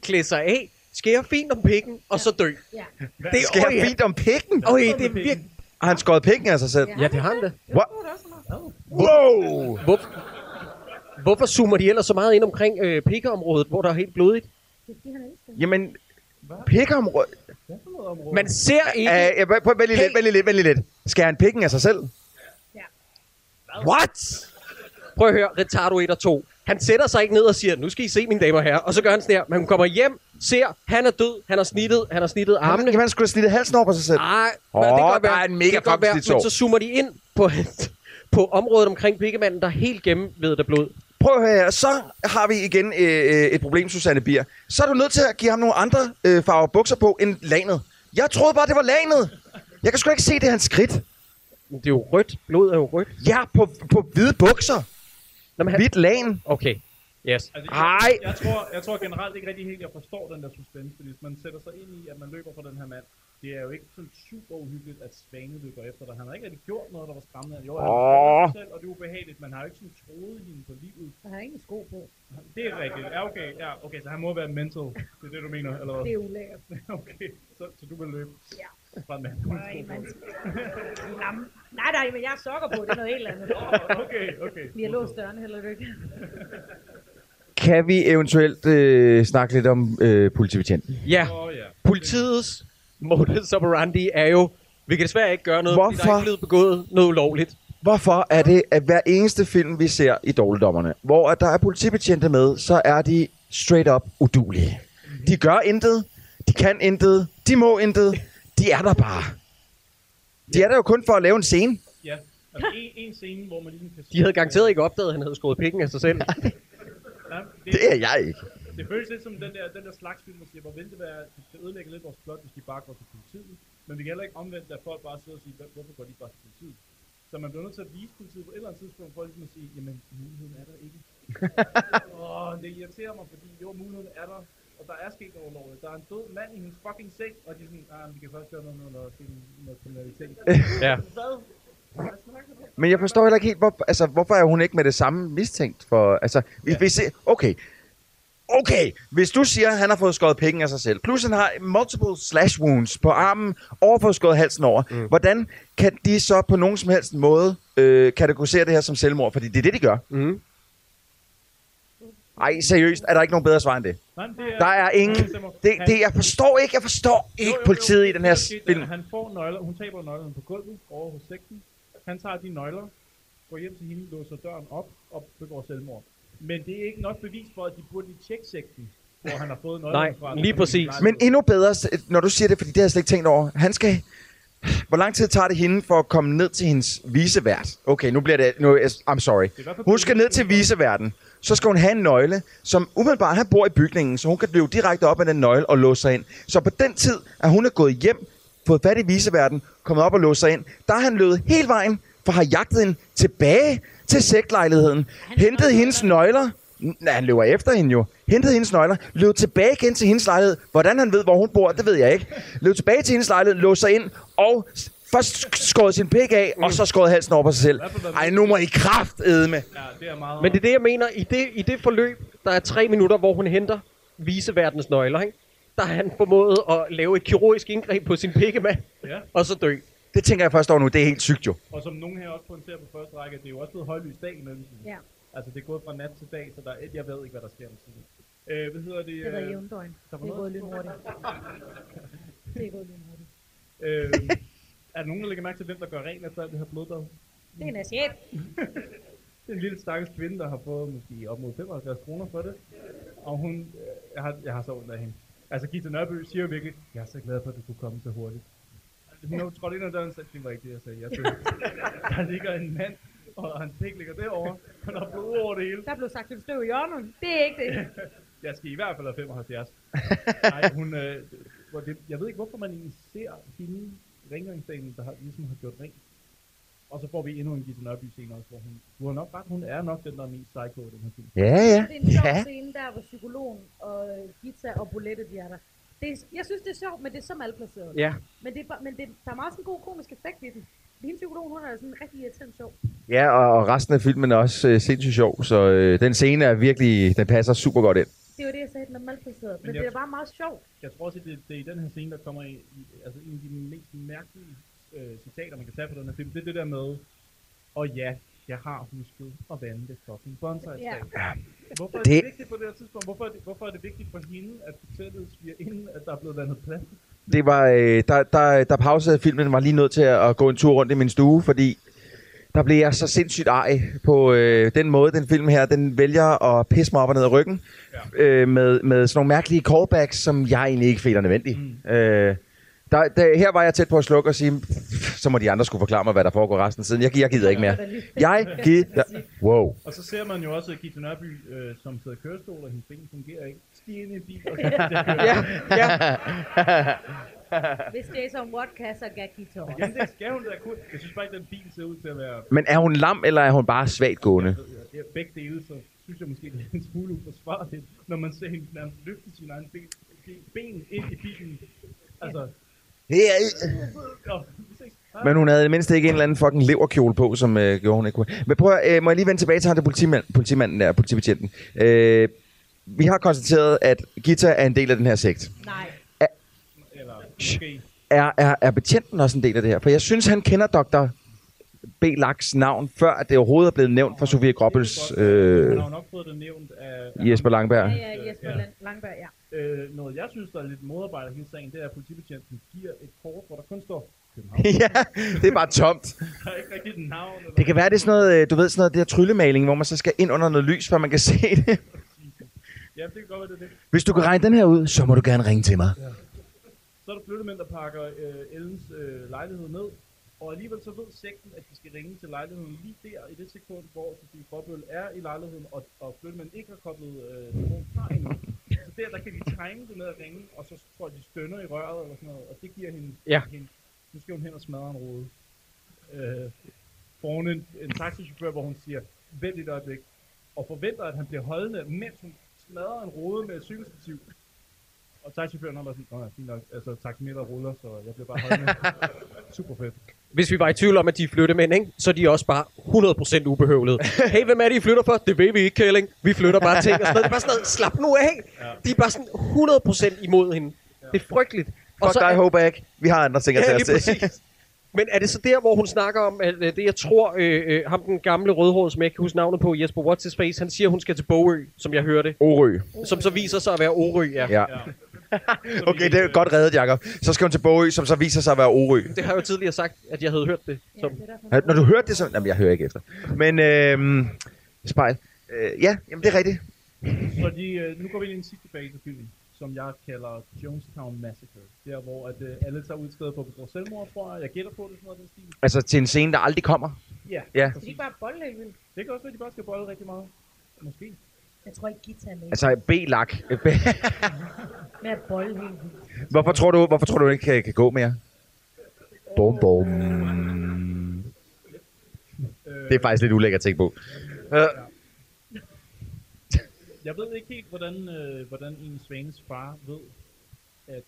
klæde sig af, skære fint om pikken, og så dø. Ja. Det skal øj, fint om pikken. Øj, det er virkelig... Har han skåret pikken af sig selv? Ja, det har han da. What? Wow! Hvor, hvorfor zoomer de ellers så meget ind omkring øh, pikkeområdet, hvor der er helt blodigt? Jamen, pikkeområdet... Man ser ikke... Uh, jeg, prøv, vent lige lidt, vent lige lidt, vent lige lidt. Skal han pikken af sig selv? What? Prøv at høre, Retardo 1 og 2. Han sætter sig ikke ned og siger, nu skal I se, mine damer og herrer. Og så gør han sådan her. Men hun kommer hjem, ser, han er død, han har snittet, han har snittet armene. Jamen, han skulle have snittet halsen over på sig selv. Nej, Åh, det kan godt der være. er en mega det kan godt være, Men så zoomer de ind på, på området omkring pikkemanden, der er helt gennemvedet af blod. Prøv at høre her. Så har vi igen øh, øh, et problem, Susanne Bier. Så er du nødt til at give ham nogle andre øh, farver bukser på end lanet. Jeg troede bare, det var lanet. Jeg kan sgu ikke se, det er hans skridt. Men det er jo rødt. Blod er jo rødt. Ja, på, på hvide bukser. Nå, men han... Hvidt lagen. Okay. Yes. Altså, jeg, jeg, tror, jeg tror generelt ikke rigtig helt, jeg forstår den der suspense, fordi hvis man sætter sig ind i, at man løber fra den her mand, det er jo ikke sådan super uhyggeligt, at Svane løber efter dig. Han har ikke rigtig gjort noget, der var skræmmende. Jo, han oh. sig selv, og det er ubehageligt, men har jo ikke sådan troet hende på livet. Han har ingen sko på. Det er rigtigt. Ja, okay, ja, okay, så han må være mental. Det er det, du mener, eller hvad? Det er ulækkert. okay, så, så du vil løbe Ja. fra en mand. Nej, man. Nej, nej, men jeg har sokker på. Det er noget helt andet. okay, okay. Vi har låst dørene heller ikke. Kan vi eventuelt øh, snakke lidt om øh, politibetjenten? Ja. Oh, ja. Politiets modus operandi er jo, vi kan desværre ikke gøre noget, fordi der er Hvorfor? ikke blevet begået noget ulovligt. Hvorfor er det, at hver eneste film, vi ser i Dårligdommerne, hvor at der er politibetjente med, så er de straight up udulige. De gør intet, de kan intet, de må intet, de er der bare. De er der jo kun for at lave en scene. Ja, altså en, en scene, hvor man ligesom kan De havde garanteret ikke opdaget, at han havde skåret pikken af sig selv. Ja, Det er jeg ikke. Det føles lidt som den der, den der slags film, der siger, hvor vil det være, det skal ødelægge lidt vores plot, hvis de bare går til politiet. Men vi kan heller ikke omvendt, at folk bare sidder og siger, "Hvor- hvorfor går de bare til politiet? Så man bliver nødt til at vise politiet på et eller andet tidspunkt, for ligesom at sige, jamen muligheden er der ikke. Åh, det irriterer mig, fordi jo, muligheden er der, og der er sket noget ulovligt. Der er en død mand i hendes fucking seng, og de er sådan, ah, vi kan først gøre noget, når der er sket noget kriminalitet. Ja. Hvad? Men jeg forstår heller ikke helt, hvor, altså, hvorfor er hun ikke med det samme mistænkt for... Altså, hvis vi ser, okay. Okay, hvis du siger, at han har fået skåret penge af sig selv, plus han har multiple slash wounds på armen, og fået skåret halsen over, mm. hvordan kan de så på nogen som helst måde øh, kategorisere det her som selvmord? Fordi det er det, de gør. Mm. Ej, seriøst, er der ikke nogen bedre svar end det? Nej, men det Der er ingen... Det, det, jeg forstår ikke, jeg forstår ikke politiet i den her film. er, Han får nøgler, hun taber nøglerne på gulvet over hos sekten. Han tager de nøgler, går hjem til hende, låser døren op og begår selvmord. Men det er ikke nok bevis for, at de burde lige tjekke sekten, hvor han har fået nøglerne Nej, fra. lige præcis. Men endnu bedre, når du siger det, fordi det har jeg slet ikke tænkt over. Han skal... Hvor lang tid tager det hende for at komme ned til hendes visevært? Okay, nu bliver det... Nu, I'm sorry. Hun skal ned til viseværten. Så skal hun have en nøgle, som umiddelbart han bor i bygningen, så hun kan løbe direkte op med den nøgle og låse sig ind. Så på den tid, at hun er gået hjem, fået fat i viseværten, kommet op og låst sig ind, der er han løbet hele vejen for at have jagtet hende tilbage til sektlejligheden, hentet hendes nøgler, Nej, han løber efter hende jo. Hentede hendes nøgler, løb tilbage igen til hendes lejlighed. Hvordan han ved, hvor hun bor, det ved jeg ikke. Løb tilbage til hendes lejlighed, låste sig ind, og først skåret sin pik af, og så skåret halsen over på sig selv. Ej, nu må I kraft med. Ja, det er meget... Men det er det, jeg mener. I det, I det forløb, der er tre minutter, hvor hun henter viseverdens nøgler, ikke? der har han formået at lave et kirurgisk indgreb på sin pikkemand, Ja. og så dø. Det tænker jeg først over nu, det er helt sygt jo. Og som nogen her også pointerer på første række, det er jo også blevet højlys dag i mellemtiden. Ja. Altså, det er gået fra nat til dag, så der er, jeg ved ikke, hvad der sker om tiden. Øh, hvad hedder det? Det hedder øh, jævndøgn. der var Det er noget- gået lynhurtigt. Det er gået lynhurtigt. Øh, er der nogen, der lægger mærke til, hvem der gør rent efter alt det her blodbad? Det er en asiat. Det er en lille stakkels kvinde, der har fået måske op mod 75 kroner for det. Og hun, øh, jeg har, jeg har så ondt af hende. Altså, Gita Nørby siger jo virkelig, jeg er så glad for, at du kunne komme så hurtigt. Hun har trådt ind ad døren og sagt, det var ikke det, jeg sagde. Jeg sagde, der ligger en mand, og hans pik ligger derovre. Han har blod over det hele. Der blev sagt et støv i hjørnet. Det er ikke det. Jeg skal i hvert fald have 75. Nej, hun, øh, det, jeg ved ikke, hvorfor man egentlig ser hende, rengøringsdamen, der har, ligesom har gjort rent. Og så får vi endnu en Gita Nørby scene også, hvor hun, du har nok ret, hun er nok den, der er mest psycho i den her film. Ja, ja. Det er en sjov Ja. scene der, hvor psykologen og Gita og Bolette de er der. Det er, jeg synes, det er sjovt, men det er så malplaceret. Ja. Men, det er, men det, der er meget sådan god komisk effekt i den. Hende psykologen, hun er sådan rigtig irriterende sjov. Ja, og og resten af filmen er også øh, sindssygt sjov, så øh, den scene er virkelig, den passer super godt ind. Det er jo det, jeg sagde, den er malplaceret. Men, Men det er bare meget sjovt. Jeg tror også, at det, det er i den her scene, der kommer i, i altså en af de mest mærkelige øh, citater, man kan tage på den her film. Det er det der med, og ja, jeg har husket at vande det fucking bonsai Ja. Hvorfor er det, Det- vigtigt på det her tidspunkt? Hvorfor er det, hvorfor er det vigtigt for hende at fortælle sviger inden, at der er blevet vandet plads? Det var, øh, der, der, der pausede filmen, var lige nødt til at, at gå en tur rundt i min stue, fordi der blev jeg så sindssygt ej på øh, den måde, den film her, den vælger at pisse mig op og ned ad ryggen, ja. øh, med, med sådan nogle mærkelige callbacks, som jeg egentlig ikke føler nødvendige. Mm. Øh, der, der, her var jeg tæt på at slukke og sige, "Pff, så må de andre skulle forklare mig, hvad der foregår resten af tiden. Jeg, jeg gider ikke mere. Jeg gider... Wow. Og så ser man jo også Gita Nørby, øh, som sidder i kørestol, og hendes ben fungerer ikke. Stig ind i bil, og så Ja, ja. Hvis Jason Watt kan, så kan Gita også. Jamen, det skal hun da kunne. Jeg synes bare ikke, den bil ser ud til at være... Men er hun lam, eller er hun bare svagt gående? Det er begge dele, så synes jeg måske, det er en smule uforsvarligt, når man ser hende nærmest løfte sine egne ben, ben ind i bilen. Altså... Ses. Hej. Men hun havde i det mindste ikke en eller anden fucking leverkjole på, som øh, gjorde hun ikke kunne. Men prøv at, øh, må jeg lige vende tilbage til ham, der politimand, politimanden der, politibetjenten. Øh, vi har konstateret, at Gita er en del af den her sekt. Nej. Eller måske... Er, er, er betjenten også en del af det her? For jeg synes, han kender Dr. B. Laks navn, før at det overhovedet er blevet nævnt fra Sofie Groppels øh, Han har jo nok fået det nævnt af... Jesper Langberg. Ja, ja, Jesper Ja. Lang- Langberg, ja. Øh, noget jeg synes, der er lidt modarbejder hele sagen, det er, at politibetjenten giver et kort, hvor der kun står København. ja, det er bare tomt. Der er ikke rigtig et navn. Eller Det kan være, det er sådan noget, øh, du ved, sådan noget, det her tryllemaling, hvor man så skal ind under noget lys, før man kan se det. Ja, det kan godt være, det det. Hvis du kan regne den her ud, så må du gerne ringe til mig. Så er der flyttemænd, der pakker øh, Ellens øh, lejlighed ned, og alligevel så ved sekten, at de skal ringe til lejligheden lige der, i det sekund, hvor Sofie Gråbøl er i lejligheden, og, og flyttemænd ikke har koblet øh, telefonen fra endnu. Så der, der kan de time det med at ringe, og så tror jeg, de stønner i røret eller sådan noget, og det giver hende, Ja. hende nu skal hun hen og smadre en rode. Øh, får hun en, en taxichauffør, hvor hun siger, vent et øjeblik, og forventer, at han bliver holdende, mens hun smadrer en rode med et cykelstativ. Og taxichaufføren har bare sådan, nej, fint nok, altså taximeter ruller, så jeg bliver bare holdende. Super fedt. Hvis vi var i tvivl om, at de er flyttemænd, ikke? så er de også bare 100% ubehøvlede. hey, hvem er det, I flytter for? Det ved vi ikke, Kælling. Vi flytter bare ting og sådan noget. Det er bare sådan noget, slap nu af. De er bare sådan 100% imod hende. Det er frygteligt. Fuck dig, er- Hoback. Vi har andre ting at Ja, tage til. Men er det så der, hvor hun snakker om, at øh, det jeg tror, øh, øh, ham den gamle rødhårede, som jeg ikke kan huske navnet på, Jesper What's His Face, han siger, hun skal til Bogø, som jeg hørte. Orø. Som så viser sig at være Orø, ja. Ja. Okay, det er godt reddet, Jacob. Så skal hun til Bogø, som så viser sig at være Orø. Det har jeg jo tidligere sagt, at jeg havde hørt det. Som... Har- Når du hørte det, så... Jamen, jeg hører ikke efter. Men, øhm, spejl. Øh, ja, jamen det er rigtigt. Fordi øh, nu går vi ind i den sidste fase af filmen, som jeg kalder Jonestown Massacre. Der hvor at, øh, alle tager ud et sted for at begå selvmord, tror jeg. Jeg gætter på det, sådan noget den stil. Altså til en scene, der aldrig kommer. Ja, Ja. Skal de ikke bare bolle helt vildt? Det kan også være, at de bare skal bolle rigtig meget. Måske. Jeg tror ikke, Gita er med. Altså B-lak. Med at bolle helt vildt. hvorfor, tror du, hvorfor tror du ikke kan, kan gå mere? Bum, bum. Det er faktisk lidt ulækkert at tænke på. Øh, Jeg ved ikke helt, hvordan, øh, hvordan en Svanes far ved, at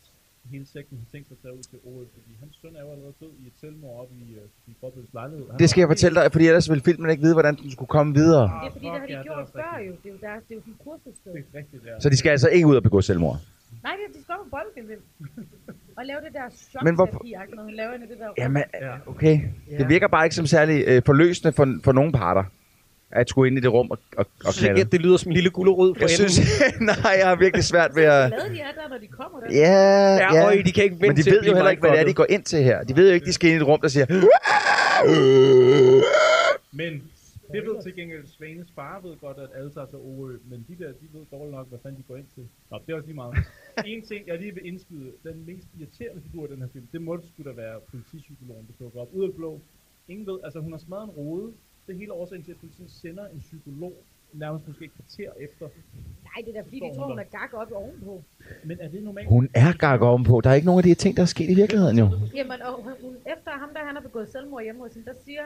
hele sekten har tænkt sig at tage ud til Orø, fordi hans søn er jo allerede død i et selvmord op i, øh, i Bobbels lejlighed. Han Det skal jeg fortælle dig, fordi ellers vil filmen ikke vide, hvordan den skulle komme videre. Det er fordi, det har de ja, gjort før jo. Det er jo, der, det er jo sådan kursussted. Det er rigtigt, ja. Så de skal altså ikke ud og begå selvmord. Nej, det, de skal på boldgevim. og lave det der Men hvorfor- når han laver det der... Jamen, okay. Det virker bare ikke som særlig øh, forløsende for, for nogen parter. At skulle ind i det rum og, og, og synes ikke, knalde. at det lyder som en lille gulerod for Jeg synes, nej, jeg har virkelig svært ved at... glade de er der, når de kommer der. Ja, Ja, ja. øj, de kan ikke vente Men de til ved jo heller ikke, hvad det er, de går ind til her. De ved jo ikke, de skal ind i et rum, der siger... Men det ved til gengæld Svanes far ved godt, at alle tager til Orø, men de der, de ved dårligt nok, hvad fanden de går ind til. Nå, det er også lige meget. en ting, jeg lige vil indskyde, den mest irriterende figur i den her film, det må det skulle da være politipsykologen, der dukker op ud af blå. Ingen ved, altså hun har smadret en rode. Det er hele årsagen til, at politiet sender en psykolog nærmest måske et kvarter efter. Nej, det er da fordi, de tror, hun er gak op ovenpå. Men er det normalt? Hun er gak ovenpå. Der er ikke nogen af de her ting, der er sket i virkeligheden jo. Jamen, og hun, hun, efter ham, der han har begået selvmord hjemme hos hende, der siger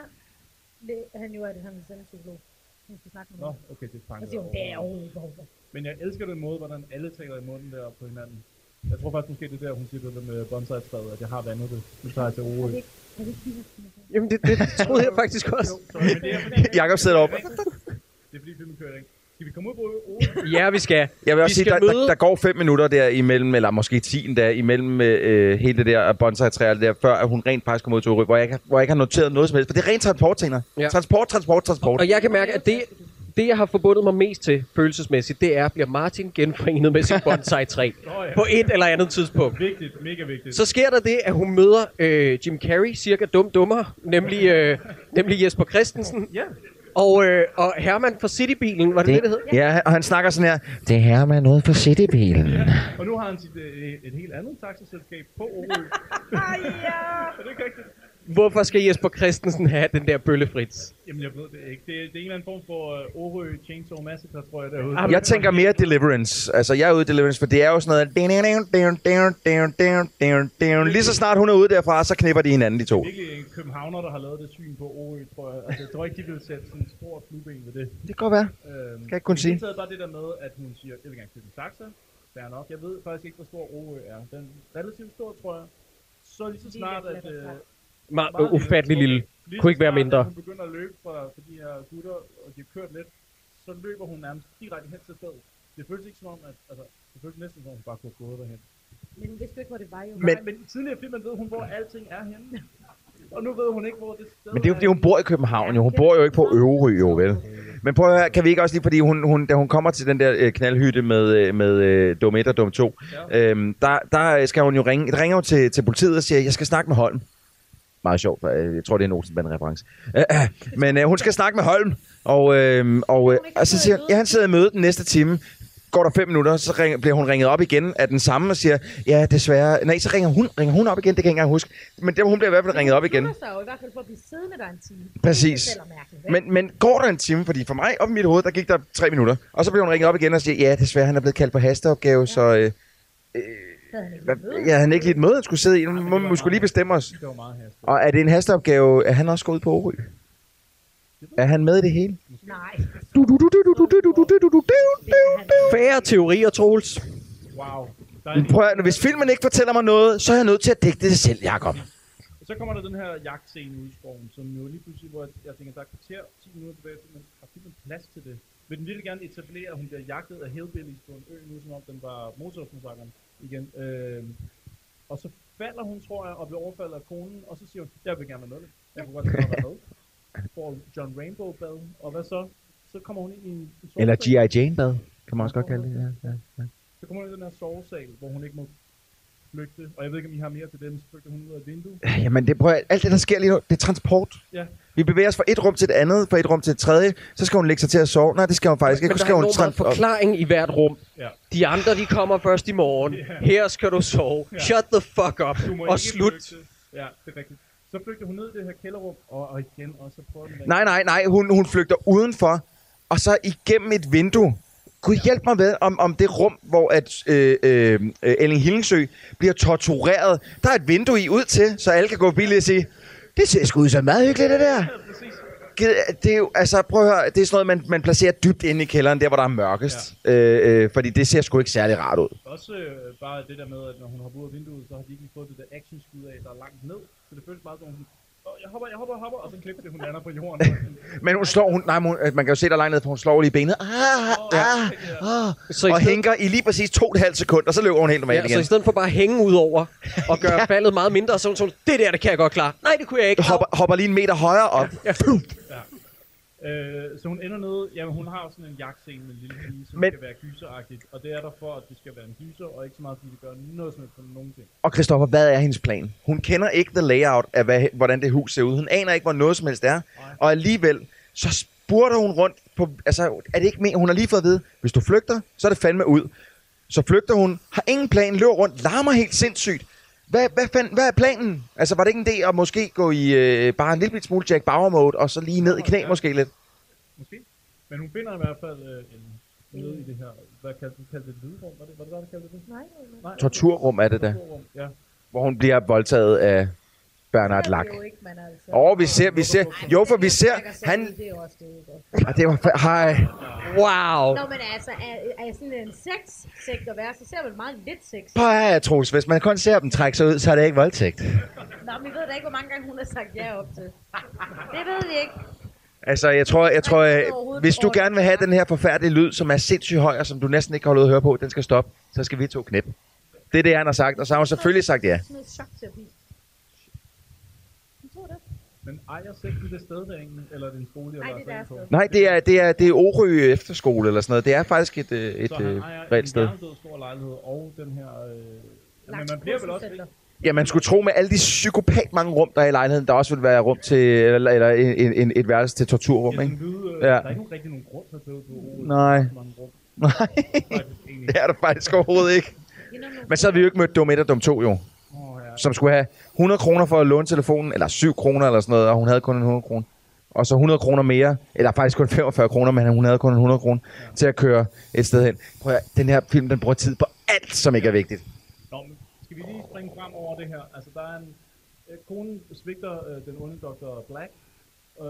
det, han jo, at han er selv psykolog. Hun skal snakke med Nå, ham. okay, det fanger siger hun, det er overhovedet ikke. Men jeg elsker den måde, hvordan alle taler i munden der på hinanden. Jeg tror faktisk måske, det er der, hun siger det der med bonsai-træet, at jeg har vandet det. Nu tager jeg til Orø. Jamen, det, det troede jeg faktisk også. Jo, sorry, men det er fordi, Jakob sidder oppe. Det er fordi filmen kører ikke. Skal vi komme ud på Orø? Ja, vi skal. Jeg vil også vi sige, der, møde... der, der, går fem minutter der imellem, eller måske ti endda, imellem øh, hele det der bonsai-træer der, før at hun rent faktisk kommer ud til Orø, hvor jeg, hvor jeg ikke har noteret noget som helst. For det er rent transportting. Ja. Transport, transport, transport. Og jeg kan mærke, at det, det, jeg har forbundet mig mest til følelsesmæssigt, det er, bliver Martin genforenet med sit bonsai-træ Nå ja. på et eller andet tidspunkt. Vigtigt, mega vigtigt. Så sker der det, at hun møder øh, Jim Carrey, cirka dum dummere, nemlig, øh, nemlig Jesper Christensen. Ja. Og, øh, og Herman fra Citybilen, var det det, det hed? Ja, og han snakker sådan her. Det her med noget for Citybilen. Og nu har han sit, øh, et helt andet taxaselskab på Orø. Ej, ja. er det ikke rigtigt? Hvorfor skal Jesper Christensen have den der bøllefrits? Jamen, jeg ved det ikke. Det er, det er en eller anden form for uh, Orø Chainsaw Massacre, tror jeg, derude. Jeg tænker mere Deliverance. Altså, jeg er ude i Deliverance, for det er jo sådan noget... Lige så snart hun er ude derfra, så knipper de hinanden, de to. Virkelig en københavner, der har lavet det syn på Orø, tror jeg. Altså, jeg tror ikke, de vil sætte sådan en stor flueben ved det. Det kan godt være. Øhm, Kan jeg ikke kun sige. det taget bare det der med, at hun siger, jeg vil gerne købe en taxa. Fair nok. Jeg ved faktisk ikke, hvor stor Orø er. Den er relativt stor, tror jeg. Så lige så snart, at... Øh, Ma- meget ufattelig lille. Lige Kunne ikke være mindre. Hun begynder at løbe fra, fra de her gutter, og de har kørt lidt. Så løber hun nærmest direkte hen til stedet. Det føles ikke som om, at... Altså, det føles næsten som om, hun bare kunne have gået derhen. Men hun vidste ikke, hvor det var jo. Men, men tidligere i filmen ved hun, hvor alting er henne. Og nu ved hun ikke, hvor det sted Men det er jo fordi, hun bor i København jo. Hun bor jo ikke på Øverø, jo vel. Men prøv at høre, kan vi ikke også lige, fordi hun, hun, da hun kommer til den der øh, knaldhytte med, øh, med øh, dum 1 og dum 2, øhm, der, der skal hun jo ringe, det ringer jo til, til politiet og siger, jeg skal snakke med Holm. Meget sjovt, øh, jeg tror, det er en Olsenbanden-reference. Øh, øh, men øh, hun skal snakke med Holm, og, øh, og, øh, og så siger han, ja, han sidder i møde den næste time. Går der fem minutter, så ring, bliver hun ringet op igen af den samme og siger, ja, desværre. Nej, så ringer hun, ringer hun op igen, det kan jeg ikke engang huske. Men det, hun bliver i hvert fald ringet op igen. Hun sig jo i hvert fald for at blive siddende der en time. Præcis. Men, men går der en time, fordi for mig, op i mit hoved, der gik der tre minutter. Og så blev hun ringet op igen og siger, ja, desværre, han er blevet kaldt på hasteopgave, så... Øh, ikke hvad, ja, han er ikke lige et møde, han skulle sidde i. Nu må vi skulle lige bestemme os. Det var meget hastigt. Og er det en hasteopgave, er han også gået ud på Orø? Er han med i det hele? Nej. Færre teorier, Troels. Wow. Er prøv at, hvis filmen ikke fortæller mig noget, så er jeg nødt til at dække det selv, Jacob. Så kommer der den her jagtscene ude i skoven, som jo lige pludselig, hvor jeg, tænker, der er kvarter 10 minutter tilbage, men har filmen plads til det? Vil den virkelig gerne etablere, at hun bliver jagtet af hillbillies på en ø nu, som om den var motormassakren igen. Øhm, og så falder hun, tror jeg, og bliver overfaldet af konen, og så siger hun, jeg vil gerne være med. Jeg kunne godt tænke mig at være med. Får John Rainbow bad, og hvad så? Så kommer hun ind i en, en Eller. G.I. Jane bad, kan man også godt kalde det. Ja, ja, ja. Så kommer hun ind i den her sovesal, hvor hun ikke må flygte. Og jeg ved ikke, om I har mere til den, så flygter hun ud af et vindue. Jamen, det, prøv at, alt det, der sker lige nu, det er transport. Ja. Vi bevæger os fra et rum til et andet, fra et rum til et tredje. Så skal hun lægge sig til at sove. Nej, det skal hun faktisk ikke. Men der skal er hun enormt meget tran- op- forklaring i hvert rum. Ja. De andre, de kommer først i morgen. Her skal du sove. Ja. Shut the fuck up. Du må Og ikke slut. Flygte. Ja, det er rigtigt. Så flygter hun ned i det her kælderrum, og, og igen, og så prøver den Nej, nej, nej. Hun, hun flygter udenfor, og så igennem et vindue. Gud hjælp mig med, om, om det rum, hvor at, øh, øh, øh, Elling Hillingsø bliver tortureret. Der er et vindue i ud til, så alle kan gå forbi og sige, det ser sgu ud som meget hyggeligt, det der. gid- det er jo, altså prøv at høre, det er sådan noget, man, man placerer dybt inde i kælderen, der hvor der er mørkest. Ja. Øh, øh, fordi det ser sgu ikke særlig rart ud. Også øh, bare det der med, at når hun hopper ud af vinduet, så har de ikke fået det der actionskud af, der er langt ned. Så det føles bare som, hun, "Åh, jeg hopper, jeg hopper, jeg hopper, og så klipper det, hun lander på jorden. Men hun slår, hun, nej, hun, øh, man kan jo se der langt ned, for hun slår lige benet. Ah, ah, ah, Så og stedet- hænker i lige præcis to og et halvt sekund, og så løber hun helt normalt Ja, så igen. i stedet for bare at hænge ud over og gøre faldet meget mindre, så hun sådan, det der, det kan jeg godt klare. Nej, det kunne jeg ikke. Hopper, hopper lige en meter højere op. Øh, så hun ender nede, jamen hun har jo sådan en jagtscene med en lille pige, som Men- skal være gyseragtigt. Og det er der for, at det skal være en gyser, og ikke så meget, fordi det gør noget som for nogen ting. Og Christoffer, hvad er hendes plan? Hun kender ikke the layout af, hvad, hvordan det hus ser ud. Hun aner ikke, hvor noget som helst er. Og alligevel, så spurter hun rundt på... Altså, er det ikke men, Hun har lige fået at vide, hvis du flygter, så er det fandme ud. Så flygter hun, har ingen plan, løber rundt, larmer helt sindssygt. Hvad, hvad, fand, hvad er planen? Altså, var det ikke en idé at måske gå i øh, bare en lille bit smule Jack Bauer mode, og så lige ned i knæ måske lidt? Måske. Men hun finder i hvert fald øh, en nede i det her, hvad kaldte du kaldte det, et lydrum? Var det, var det der, der kaldte det? Nej, Nej. Torturrum er det da. Torturrum, ja. Hvor hun bliver voldtaget af Bernard Lack. Er jo ikke, man altså. Og vi ser, vi ser, jo for vi ser, han, Det er jo også det, ikke? Ah, det var, hej. Wow. Nå, men altså, er, er sådan en sex-sekt at være, så ser man meget lidt sex. Prøv at høre, Troels, hvis man kun ser dem trække sig ud, så er det ikke voldtægt. Nå, men vi ved da ikke, hvor mange gange hun har sagt ja op til. Det ved vi ikke. Altså, jeg tror, jeg tror, øh, hvis du gerne vil have den her forfærdelige lyd, som er sindssygt høj, og som du næsten ikke har ud at høre på, den skal stoppe, så skal vi to knæppe. Det er det, han har sagt, og så har hun selvfølgelig sagt ja. Sådan noget chokterapi. Jeg tror det. Men ejer sekten det sted der egentlig, eller er det en skole, jeg Nej, det er deres på? sted. Nej, det er, det er, det er Orø Efterskole eller sådan noget. Det er faktisk et, øh, et så han øh, ejer reelt en sted. jerndød stor lejlighed og den her... Øh, men man bliver vel også ikke... Ja, man skulle tro med alle de psykopat mange rum, der er i lejligheden, der også vil være rum til, eller, eller en, en, et værelse til torturrum, ikke? Lyde, øh, Ja. Der er ikke rigtig nogen grund til at. Nej. Nej, det er der faktisk overhovedet ikke. Men så havde vi jo ikke mødt dum 1 og dum 2 jo. Som skulle have 100 kroner for at låne telefonen, eller 7 kroner eller sådan noget, og hun havde kun en 100 kroner. Og så 100 kroner mere, eller faktisk kun 45 kroner, men hun havde kun en 100 kroner til at køre et sted hen. Prøv at, den her film, den bruger tid på alt, som ikke er vigtigt. Nå, men skal vi lige springe frem over det her? Altså, der er en... Øh, konen svigter øh, den onde Dr. Black, øh,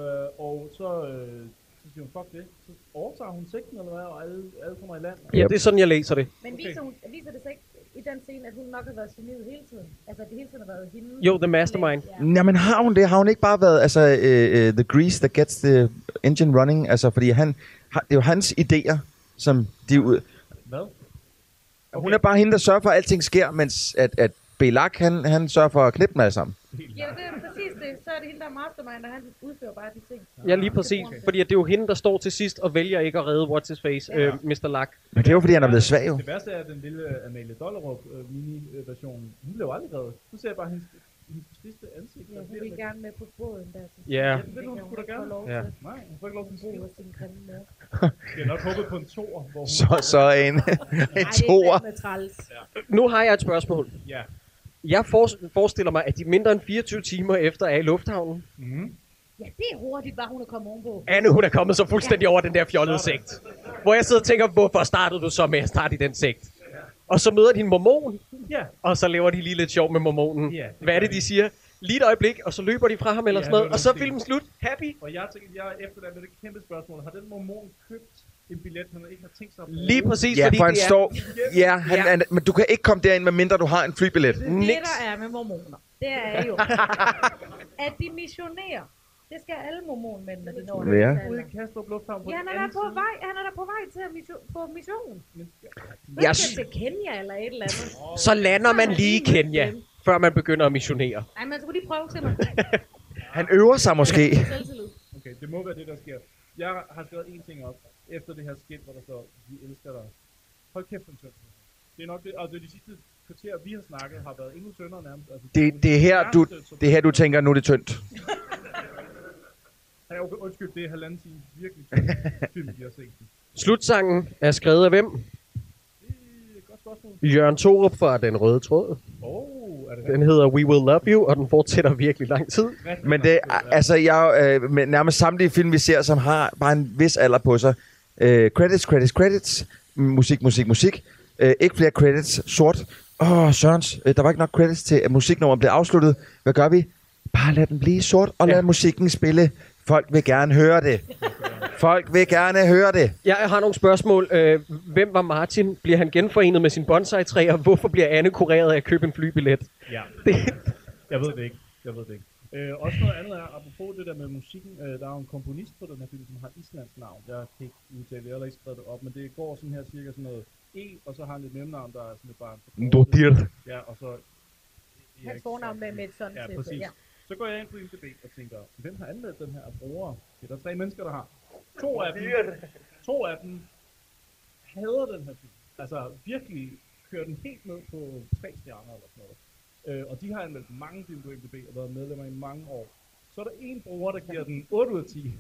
og så, øh, så siger hun, fuck det. Så overtager hun sigten, eller hvad, og alle, alle kommer i land. Ja, det er sådan, jeg læser det. Men viser, hun, viser det sig ikke i den scene, at hun nok har været geniet hele tiden? Altså, at det hele tiden har været hende? Jo, The Mastermind. Jamen har hun det? Har hun ikke bare været altså, uh, uh, the grease that gets the engine running? Altså, fordi han, har- det er jo hans idéer, som de er ud... Hvad? Okay. Hun er bare hende, der sørger for, at alting sker, mens at, at Belak, han, han sørger for at knippe dem alle sammen. Ja, det er præcis det. Så er det hende, der er mastermind, og han udfører bare de ting. Ja, lige præcis. Fordi at det er jo hende, der står til sidst og vælger ikke at redde What's His Face, øh, Mr. Lack. Men det er jo, fordi han er blevet svag, jo. Det værste er, at den lille Amalie Dollerup øh, mini-version, hun blev aldrig reddet. Nu ser jeg bare hendes, triste ansigt. Ja, hun vil gerne med på båden der. til sidst. Ja. Det vil hun sgu da Få gerne. lov Ja. Nej, hun får ikke lov til bo. hos sin grimme mor. Jeg har nok håbet på en toer, hvor hun... Så, så en, en er toer. Nu har jeg et spørgsmål. Ja. Jeg for, forestiller mig, at de mindre end 24 timer efter er i lufthavnen. Mm-hmm. Ja, det er hurtigt, bare hun er kommet ovenpå. Anne, hun er kommet så fuldstændig over den der fjollede sekt. Hvor jeg sidder og tænker, hvorfor startede du så med at starte i den sekt? Og så møder de en mormon, Ja. og så laver de lige lidt sjov med mormonen. Ja, det Hvad er det, de siger? Lige et øjeblik, og så løber de fra ham eller Ja, sådan noget, det var og så er filmen slut. Happy. Og jeg tænker, jeg er efterladt med det kæmpe spørgsmål. Har den mormon købt en billet, han ikke har tænkt sig at bruge? Lige præcis, Ja, fordi for han det er... står... Ja, han, Ja. Han, men du kan ikke komme derind, medmindre du har en flybillet. Det, Niks. der er med mormoner, det er jo, at de missionerer. Det skal alle mormonmænd, når de når Ja. den Ude i Kastrup Lufthavn på Ja, han er der på side. vej, han er der på vej til at mission, på mission. Jeg Jeg s- til Kenya eller et eller andet. Så lander man lige i Kenya, før man begynder at missionere. Nej, man skulle lige prøve til mig. Han øver sig måske. Okay, det må være det, der sker. Jeg har skrevet en ting op, efter det her skilt, hvor der står, vi elsker dig. Hold kæft, en tynd. Det er nok det, og det er de sidste kvarter, vi har snakket, har været endnu tyndere nærmest. Altså, Det, det, er her, du, det er her, du tænker, nu er det tyndt. Ja, okay, undskyld, det er halvanden time virkelig film, vi har set. Slutsangen er skrevet af hvem? Det er et godt spørgsmål. Jørgen Torup fra Den Røde Tråd. Åh, oh, er det Den hedder We Will Love You, og den fortsætter virkelig lang tid. Men det, altså, jeg, øh, med nærmest samtlige film, vi ser, som har bare en vis alder på sig. Øh, credits, credits, credits. Musik, musik, musik. Øh, ikke flere credits. Sort. Åh, oh, Sørens, øh, der var ikke nok credits til, at musiknummeret blev afsluttet. Hvad gør vi? Bare lad den blive sort, og lad Ja. musikken spille Folk vil gerne høre det. Folk vil gerne høre det. Jeg har nogle spørgsmål. Øh, hvem var Martin? Bliver han genforenet med sin bonsai-træ, og hvorfor bliver Anne kureret af at købe en flybillet? Ja. Jeg ved det ikke. Jeg ved det ikke. Øh, også noget andet er, apropos det der med musikken, øh, der er jo en komponist på den her film, som har et islandsk navn. Jeg kan ikke udtale det, jeg har ikke skrevet det op, men det går sådan her cirka sådan noget E, og så har han et mellemnavn, der er sådan et bare... en Ndodir. Ja, og så... Hans fornavn med, med et sådan Ja, til. præcis. Ja. Så går jeg ind på IMDb og tænker, hvem har anmeldt den her af brugere? Det er der tre mennesker, der har. To af dem, to af dem hader den her film. Altså virkelig kører den helt ned på tre stjerner eller sådan noget. Øh, og de har anmeldt mange film på IMDb og været medlemmer i mange år. Så er der en bruger, der giver den 8 ud af 10,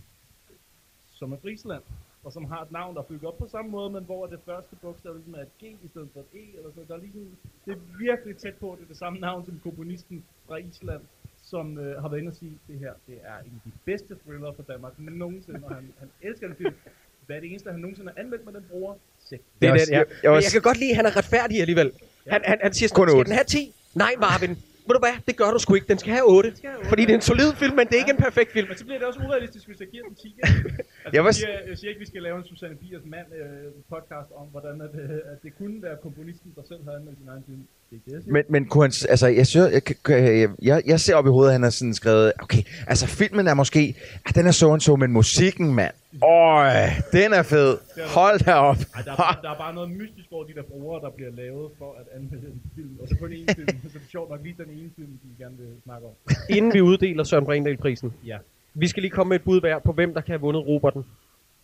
som er Friesland, og som har et navn, der er bygget op på samme måde, men hvor det første bogstav ligesom er et G i stedet for et E, eller så. Der er ligesom, det er virkelig tæt på, det er det samme navn som komponisten fra Island, som øh, har været inde og sige, det her det er en af de bedste thriller for Danmark, men nogensinde, og han, han elsker den film. Hvad er det eneste, han nogensinde har anmeldt med den bruger? Det er Jeg den, ja. jeg- jeg jeg kan godt lide, at han er retfærdig alligevel. Han, han, han siger sådan, skal den have 10? Nej, Marvin. Ved du hvad, det gør du sgu ikke. Den skal have 8. Fordi det er en solid film, men det er ikke en perfekt film. Men så bliver det også urealistisk, hvis jeg giver den 10. altså, Jeg jeg, var- siger, jeg siger ikke, vi skal lave en Susanne Biers mand øh, podcast om, hvordan at, øh, at det kunne være komponisten, der selv havde anmeldt sin egen film. Det det. Men, men kunne han, altså, jeg, synes, jeg, jeg, jeg, jeg ser op i hovedet, at han har sådan skrevet, okay, altså filmen er måske, ah, den er så en så, men musikken, mand, øj, den er fed. Hold da op. Ej, der, er, bare- der er bare noget mystisk over de der brugere, der bliver lavet for at anmelde en film. Og så kun én film, så det er sjovt nok lige den ene film, de gerne vil snakke om. Inden vi uddeler Søren Brindahl-prisen. Ja. Vi skal lige komme med et bud hver på, hvem der kan have vundet Roberten.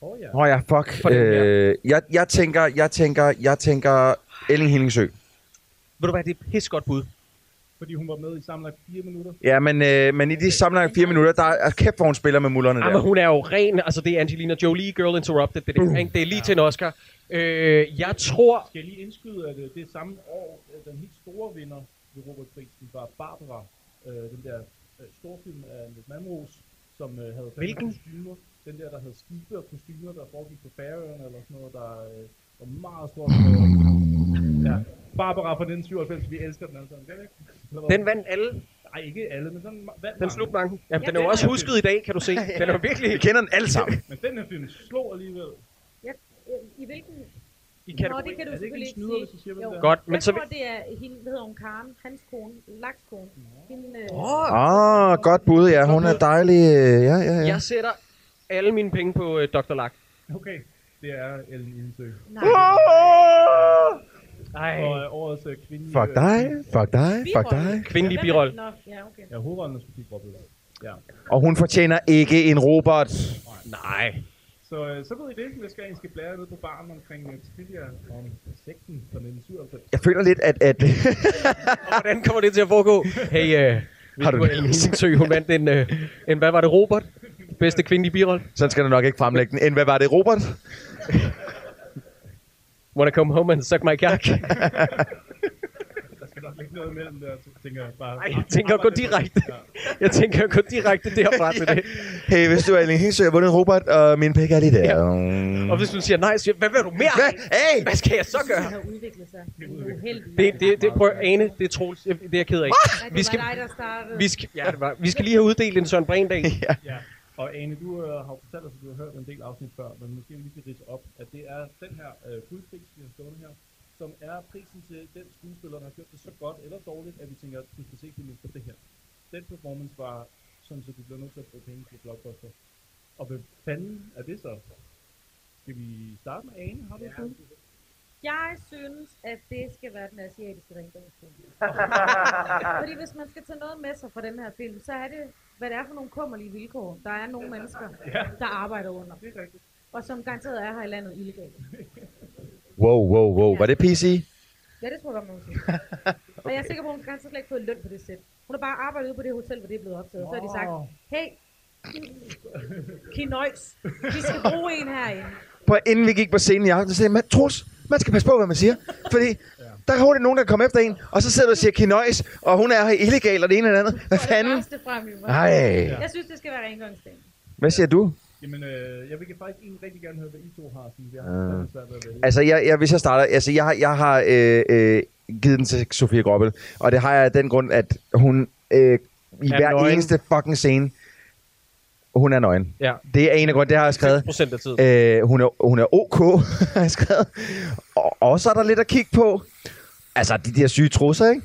Åh oh, ja. Åh oh, ja, fuck. For. Øh, jeg, jeg tænker, jeg tænker, jeg tænker Elling Hillingsø. Ved du hvad, det er et pis godt bud. Fordi hun var med i sammenlagt fire minutter. Ja, men, øh, men i de sammenlagt fire minutter, der er kæft, hvor hun spiller med mullerne Ja, men der. hun er jo ren, altså det er Angelina Jolie, Girl Interrupted, det, der, ikke? det er lige til en Oscar. Øh, jeg tror, Skal jeg lige indskyde, at øh, det er samme år, øh, den helt store vinder ved Robert-prisen var Barbara. Øh, den der øh, storfilm af Nick Malmros, som øh, havde Hvilken? kostymer. Den der, der havde skibe og kostymer, der foregik på Færøerne eller sådan noget, der øh, var meget stort. ja. Barbara fra 1997, vi elsker den alle Eller den vandt alle. Nej, ikke alle, men den vandt Den slog mange. Jamen, Ja, den er jo også er husket i dag, kan du se. Den er jo virkelig... Vi kender den alle sammen. Men den her film slog alligevel. Ja, øh, I hvilken... I Nå, kategori. det kan du Er det ikke en selvfølgelig ikke snyder, sige. hvis jeg siger, hvem det er? Godt, men jeg så tror, vi- det er hende, hvad hedder hun, Karen, hans kone, Laks kone. Hende, øh, Åh, oh, godt bud, ja. Hun er dejlig. øh, Ja, ja, ja. Jeg sætter alle mine penge på uh, Dr. Lack. Okay, det er Ellen Ildsø. nej. Ej. Og øh, årets øh, kvindelige... Fuck dig, fuck dig, fuck dig. Kvindelig birolle. Nå, ja, okay. Ja, hovedrollen er Sofie Gråbøl. Ja. Og hun fortjener ikke en robot. Nej. Så, øh, så ved I det, jeg skal, I skal blære ned på baren omkring uh, trivia om sekten fra 1997. Jeg føler lidt, at... at Og hvordan kommer det til at foregå? Hey, uh, Har du- Hillingsø, hun vandt en, uh, en, hvad var det, Robert? Bedste kvindelige birolle. sådan skal du nok ikke fremlægge den. End hvad var det, Robert? Wanna come home and suck my cock? Skal nok ligge noget imellem der, tænker jeg bare... Ej, jeg tænker at gå direkte. Jeg tænker at gå direkte derfra til det. Hey, hvis du er Elling Hilsø, jeg har vundet en robot, og min pæk er lige der. Og hvis du siger nej, så siger hvad vil du mere? Hvad? Hey! Hvad skal jeg så Det gøre? har udviklet sig. Uheldigt. Det, det, det, prøv, Ane, det er Troels. Det er jeg ked af. Det Vi skal, var dig, der startede. vi skal, ja, det var, vi skal lige have uddelt en Søren Brindahl. ja. Ja. Og Ane, du øh, har fortalt os, at du har hørt en del afsnit før, men måske vi lige skal ridse op, at det er den her øh, guldpris, vi har stående her, som er prisen til den skuespiller, der har gjort det så godt eller dårligt, at vi tænker, at du skal se filmen for det her. Den performance var sådan, så du bliver nødt til at bruge penge på blockbuster. Og hvad fanden er det så? Skal vi starte med Ane? Har du bud? Jeg synes, at det skal være den asiatiske rengøringsfilm. Fordi hvis man skal tage noget med sig fra den her film, så er det, hvad det er for nogle kummerlige vilkår, der er nogle mennesker, Ja. der arbejder under. Det er rigtigt. Og som garanteret er her i landet illegalt. Wow, wow, wow. Var det PC? Ja, det tror jeg godt, man sige. Og jeg er sikker på, at hun garanteret slet ikke fået løn på det sæt. Hun har bare arbejdet ude på det hotel, hvor det er blevet optaget. Så har de sagt, hey, Kinois, vi skal bruge en herinde. På, inden vi gik på scenen i aften, så sagde jeg, "Man, Troels, man skal passe på, hvad man siger. Fordi der er hurtigt nogen, der kommer efter en, og så sidder du og siger kinøjs, og hun er her illegal, og det ene eller andet. Hvad fanden? værste frem i mig. Ej. Jeg synes, det skal være rengøringsdagen. Hvad siger du? Jamen, øh, jeg vil faktisk egentlig rigtig gerne høre, hvad I to har, sådan vi har Ah. svært ved at vælge. Altså, jeg, jeg, hvis jeg starter, altså, jeg, har- jeg har øh, øh, givet den til Sofie Grobbel, og det har jeg af den grund, at hun øh, i Er hver nøgen. eneste fucking scene Hun er nøgen. Ja. Det er en af grundene, det har jeg skrevet. 90% af tiden. Øh, hun, er, hun er ok, har jeg skrevet. Og, og så er der lidt at kigge på. Altså, de der syge trusser, ikke?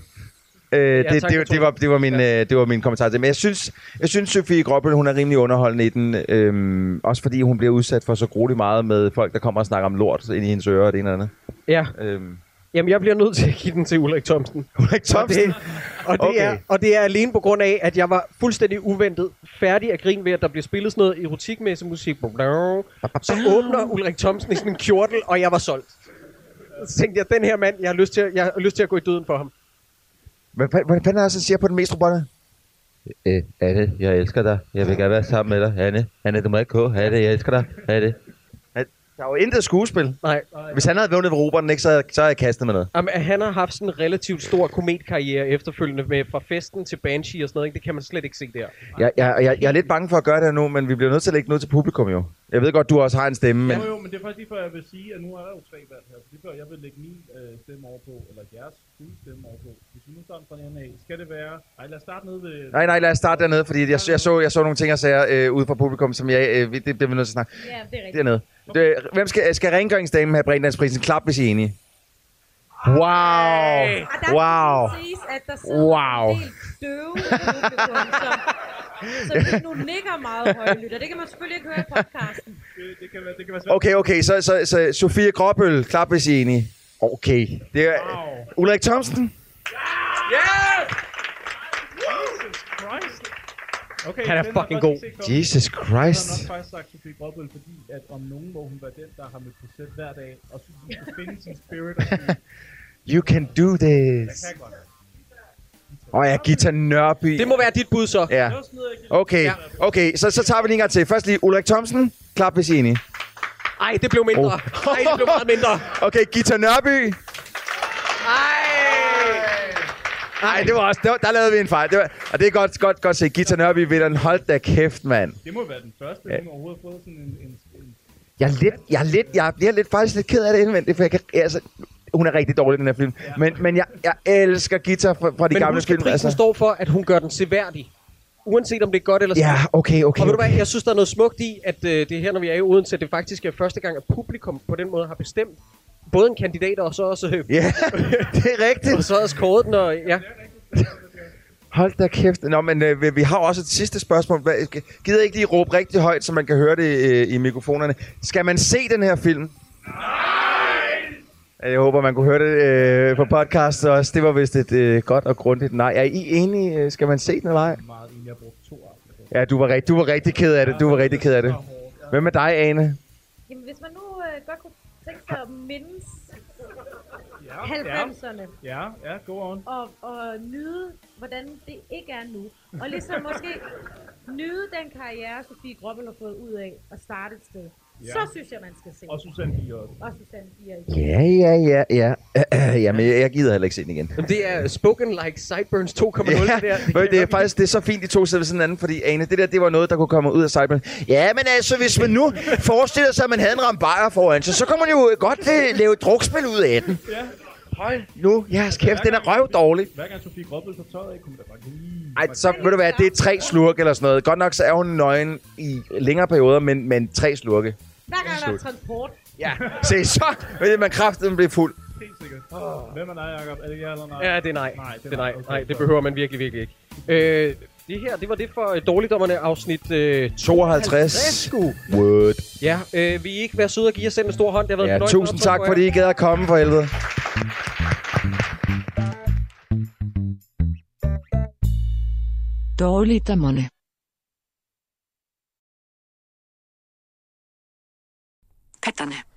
Øh, Ja, det, tak, det, jeg det, var, det, var min, øh, det var min kommentar til det. Men jeg synes, jeg synes Sofie Gråbøl, hun er rimelig underholdende i den. Øhm, også fordi hun bliver udsat for så grueligt meget med folk, der kommer og snakker om lort ind i hendes ører og det ene eller andet. Ja. Øhm. Jamen, jeg bliver nødt til at give den til Ulrik Thomsen. Ulrik Thomsen? Og det, og det, Okay. er, og det er alene på grund af, at jeg var fuldstændig uventet færdig at grine ved, at der bliver spillet sådan noget erotikmæssig musik. Så åbner Ulrik Thomsen i sådan en kjortel, og jeg var solgt. Så tænkte jeg, den her mand, jeg har lyst til, at- jeg har lyst til at gå i døden for ham. Hvad fanden er det, så siger på den mest robotte? Øh, Anne, jeg elsker dig. Jeg vil gerne være sammen med dig. Anne, Anne, du må ikke gå. Anne, jeg elsker dig. Anne. Der er jo intet skuespil. Nej. Hvis han havde vundet ved Robert, ikke, så, så havde jeg kastet med noget. Jamen, han har haft sådan en relativt stor kometkarriere efterfølgende med fra festen til Banshee og sådan noget. Ikke? Det kan man slet ikke se der. Jeg, jeg, jeg, jeg er lidt bange for at gøre det her nu, men vi bliver nødt til at lægge noget til publikum jo. Jeg ved godt, du også har en stemme, men... Jo, jo, men det er faktisk lige før, jeg vil sige, at nu er der jo tre valg her. Så det er før, jeg vil lægge min øh, stemme over på, eller jeres fulde stemme over på. Hvis vi nu starter fra den af, skal det være... Ej, lad os starte nede ved... Nej, nej, lad os starte dernede, fordi jeg, jeg, så, jeg så nogle ting og sager øh, ude fra publikum, som jeg, øh, det bliver vi nødt til at snakke. Ja, det er rigtigt. Dernede. Det, hvem skal, skal rengøringsdamen have Brindansprisen? Klap, hvis I er enige. Wow! Og der Wow! skal siges, at der sidder Wow. en del døve i publikum, som, som lige nu nikker meget højlydt, og det kan man selvfølgelig ikke høre i podcasten. Det, det, kan være, det kan være svært. Okay, okay, så, så, så Sofie Gråbøl, klap, hvis I er enige. Okay. Det er wow. Ulrik Thomsen. Christ. Okay, Han er fucking jeg god. Jesus Jeg Christ. har nok faktisk sagt Sofie Gråbøl, fordi at om nogen må hun være den, der har på sæt hver dag, og synes, hun skal finde sin spirit. You can do jeg this. kan godt. Og ja, Gita Nørby. Det må være dit bud så. Ja. Okay, okay, så, så tager vi lige en gang til. Først lige Ulrik Thomsen. Klap, hvis I er enige. Ej, det blev mindre. Oh. Ej, det blev meget mindre. Okay, Gita Nørby. Nej, det var også, det var, der lavede vi en fejl. Det var, og det er godt, godt, godt set. Gita Nørby ved den. Hold da kæft, mand. Det må være den første, Ja. hun overhovedet har fået sådan en... en, en Jeg er lidt, jeg er lidt, jeg bliver lidt faktisk lidt ked af det indvendigt, for jeg kan, altså, hun er rigtig dårlig, den her film. Men, men jeg, jeg elsker Gita fra, fra de Men gamle film. prisen står for, at hun gør den seværdig. Uanset om det er godt eller Ja, skidt. okay, okay, Og ved du hvad, jeg synes, der er noget smukt i, at øh, det er her, når vi er i Odense, at det faktisk er første gang, at publikum på den måde har bestemt både en kandidat og så også... Øh, Ja, det er rigtigt. og så også kåret den, og ja. Hold da kæft. Nå, men øh, vi- vi har også et sidste spørgsmål. Hvad, gider ikke lige råbe rigtig højt, så man kan høre det øh, i mikrofonerne. Skal man se den her film? Nej! Jeg håber, man kunne høre det øh, på podcast også. Det var vist et øh, godt og grundigt nej. Er I enige? Øh, Skal man se den eller ej? meget en, jeg har brugt to aftener. Ja, du var, rigt, du var rigtig ked af det. Du var rigtig ked af det. Hvem er dig, Ane? Jamen, hvis man nu sig at mindes Ja, 90'erne, Ja, ja, go on. og, og nyde, hvordan det ikke er nu. Og ligesom måske nyde den karriere, Sofie Gråbøl har fået ud af at starte et sted. Ja. Så synes jeg, man skal se. Og Susanne Bier også. Og Susanne Bier. Ja, ja, ja, ja. Jamen, jeg, jeg gider heller ikke se den igen. Det er Spoken Like Sideburns 2.0, Ja, det der. det, det, det er faktisk det er så fint, de to sidder ved sådan anden, fordi Ane, det der, det var noget, der kunne komme ud af Cyber. Ja, men altså, hvis man nu forestiller sig, at man havde en rambajer foran sig, så kan man jo godt øh, lave et drukspil ud af den. Ja. Hold nu, jeres kæft, den er røv dårlig. Hver gang Sofie Gråbøl tager tøjet af, kunne man da bare lige... Ej, så ved du hvad, det er tre slurke eller sådan noget. Godt nok så er hun nøgen i længere perioder, men, men tre slurke. Hver gang der er transport. Ja, se så, vil man kraften blive fuld. Helt sikkert. Hvem er dig, Jacob? Er det ja eller nej? Ja, det er nej. Nej, det er nej. Okay, nej, det behøver man virkelig, virkelig ikke. Øh, det her, det var det for øh, Dårligdommerne afsnit øh, 52. sgu. Word. Ja, øh, vil I ikke være søde og give jer selv en stor hånd? Det har været Ja, tusind at tak, fordi I gad at komme for helvede. Dårligdommerne. Patterne.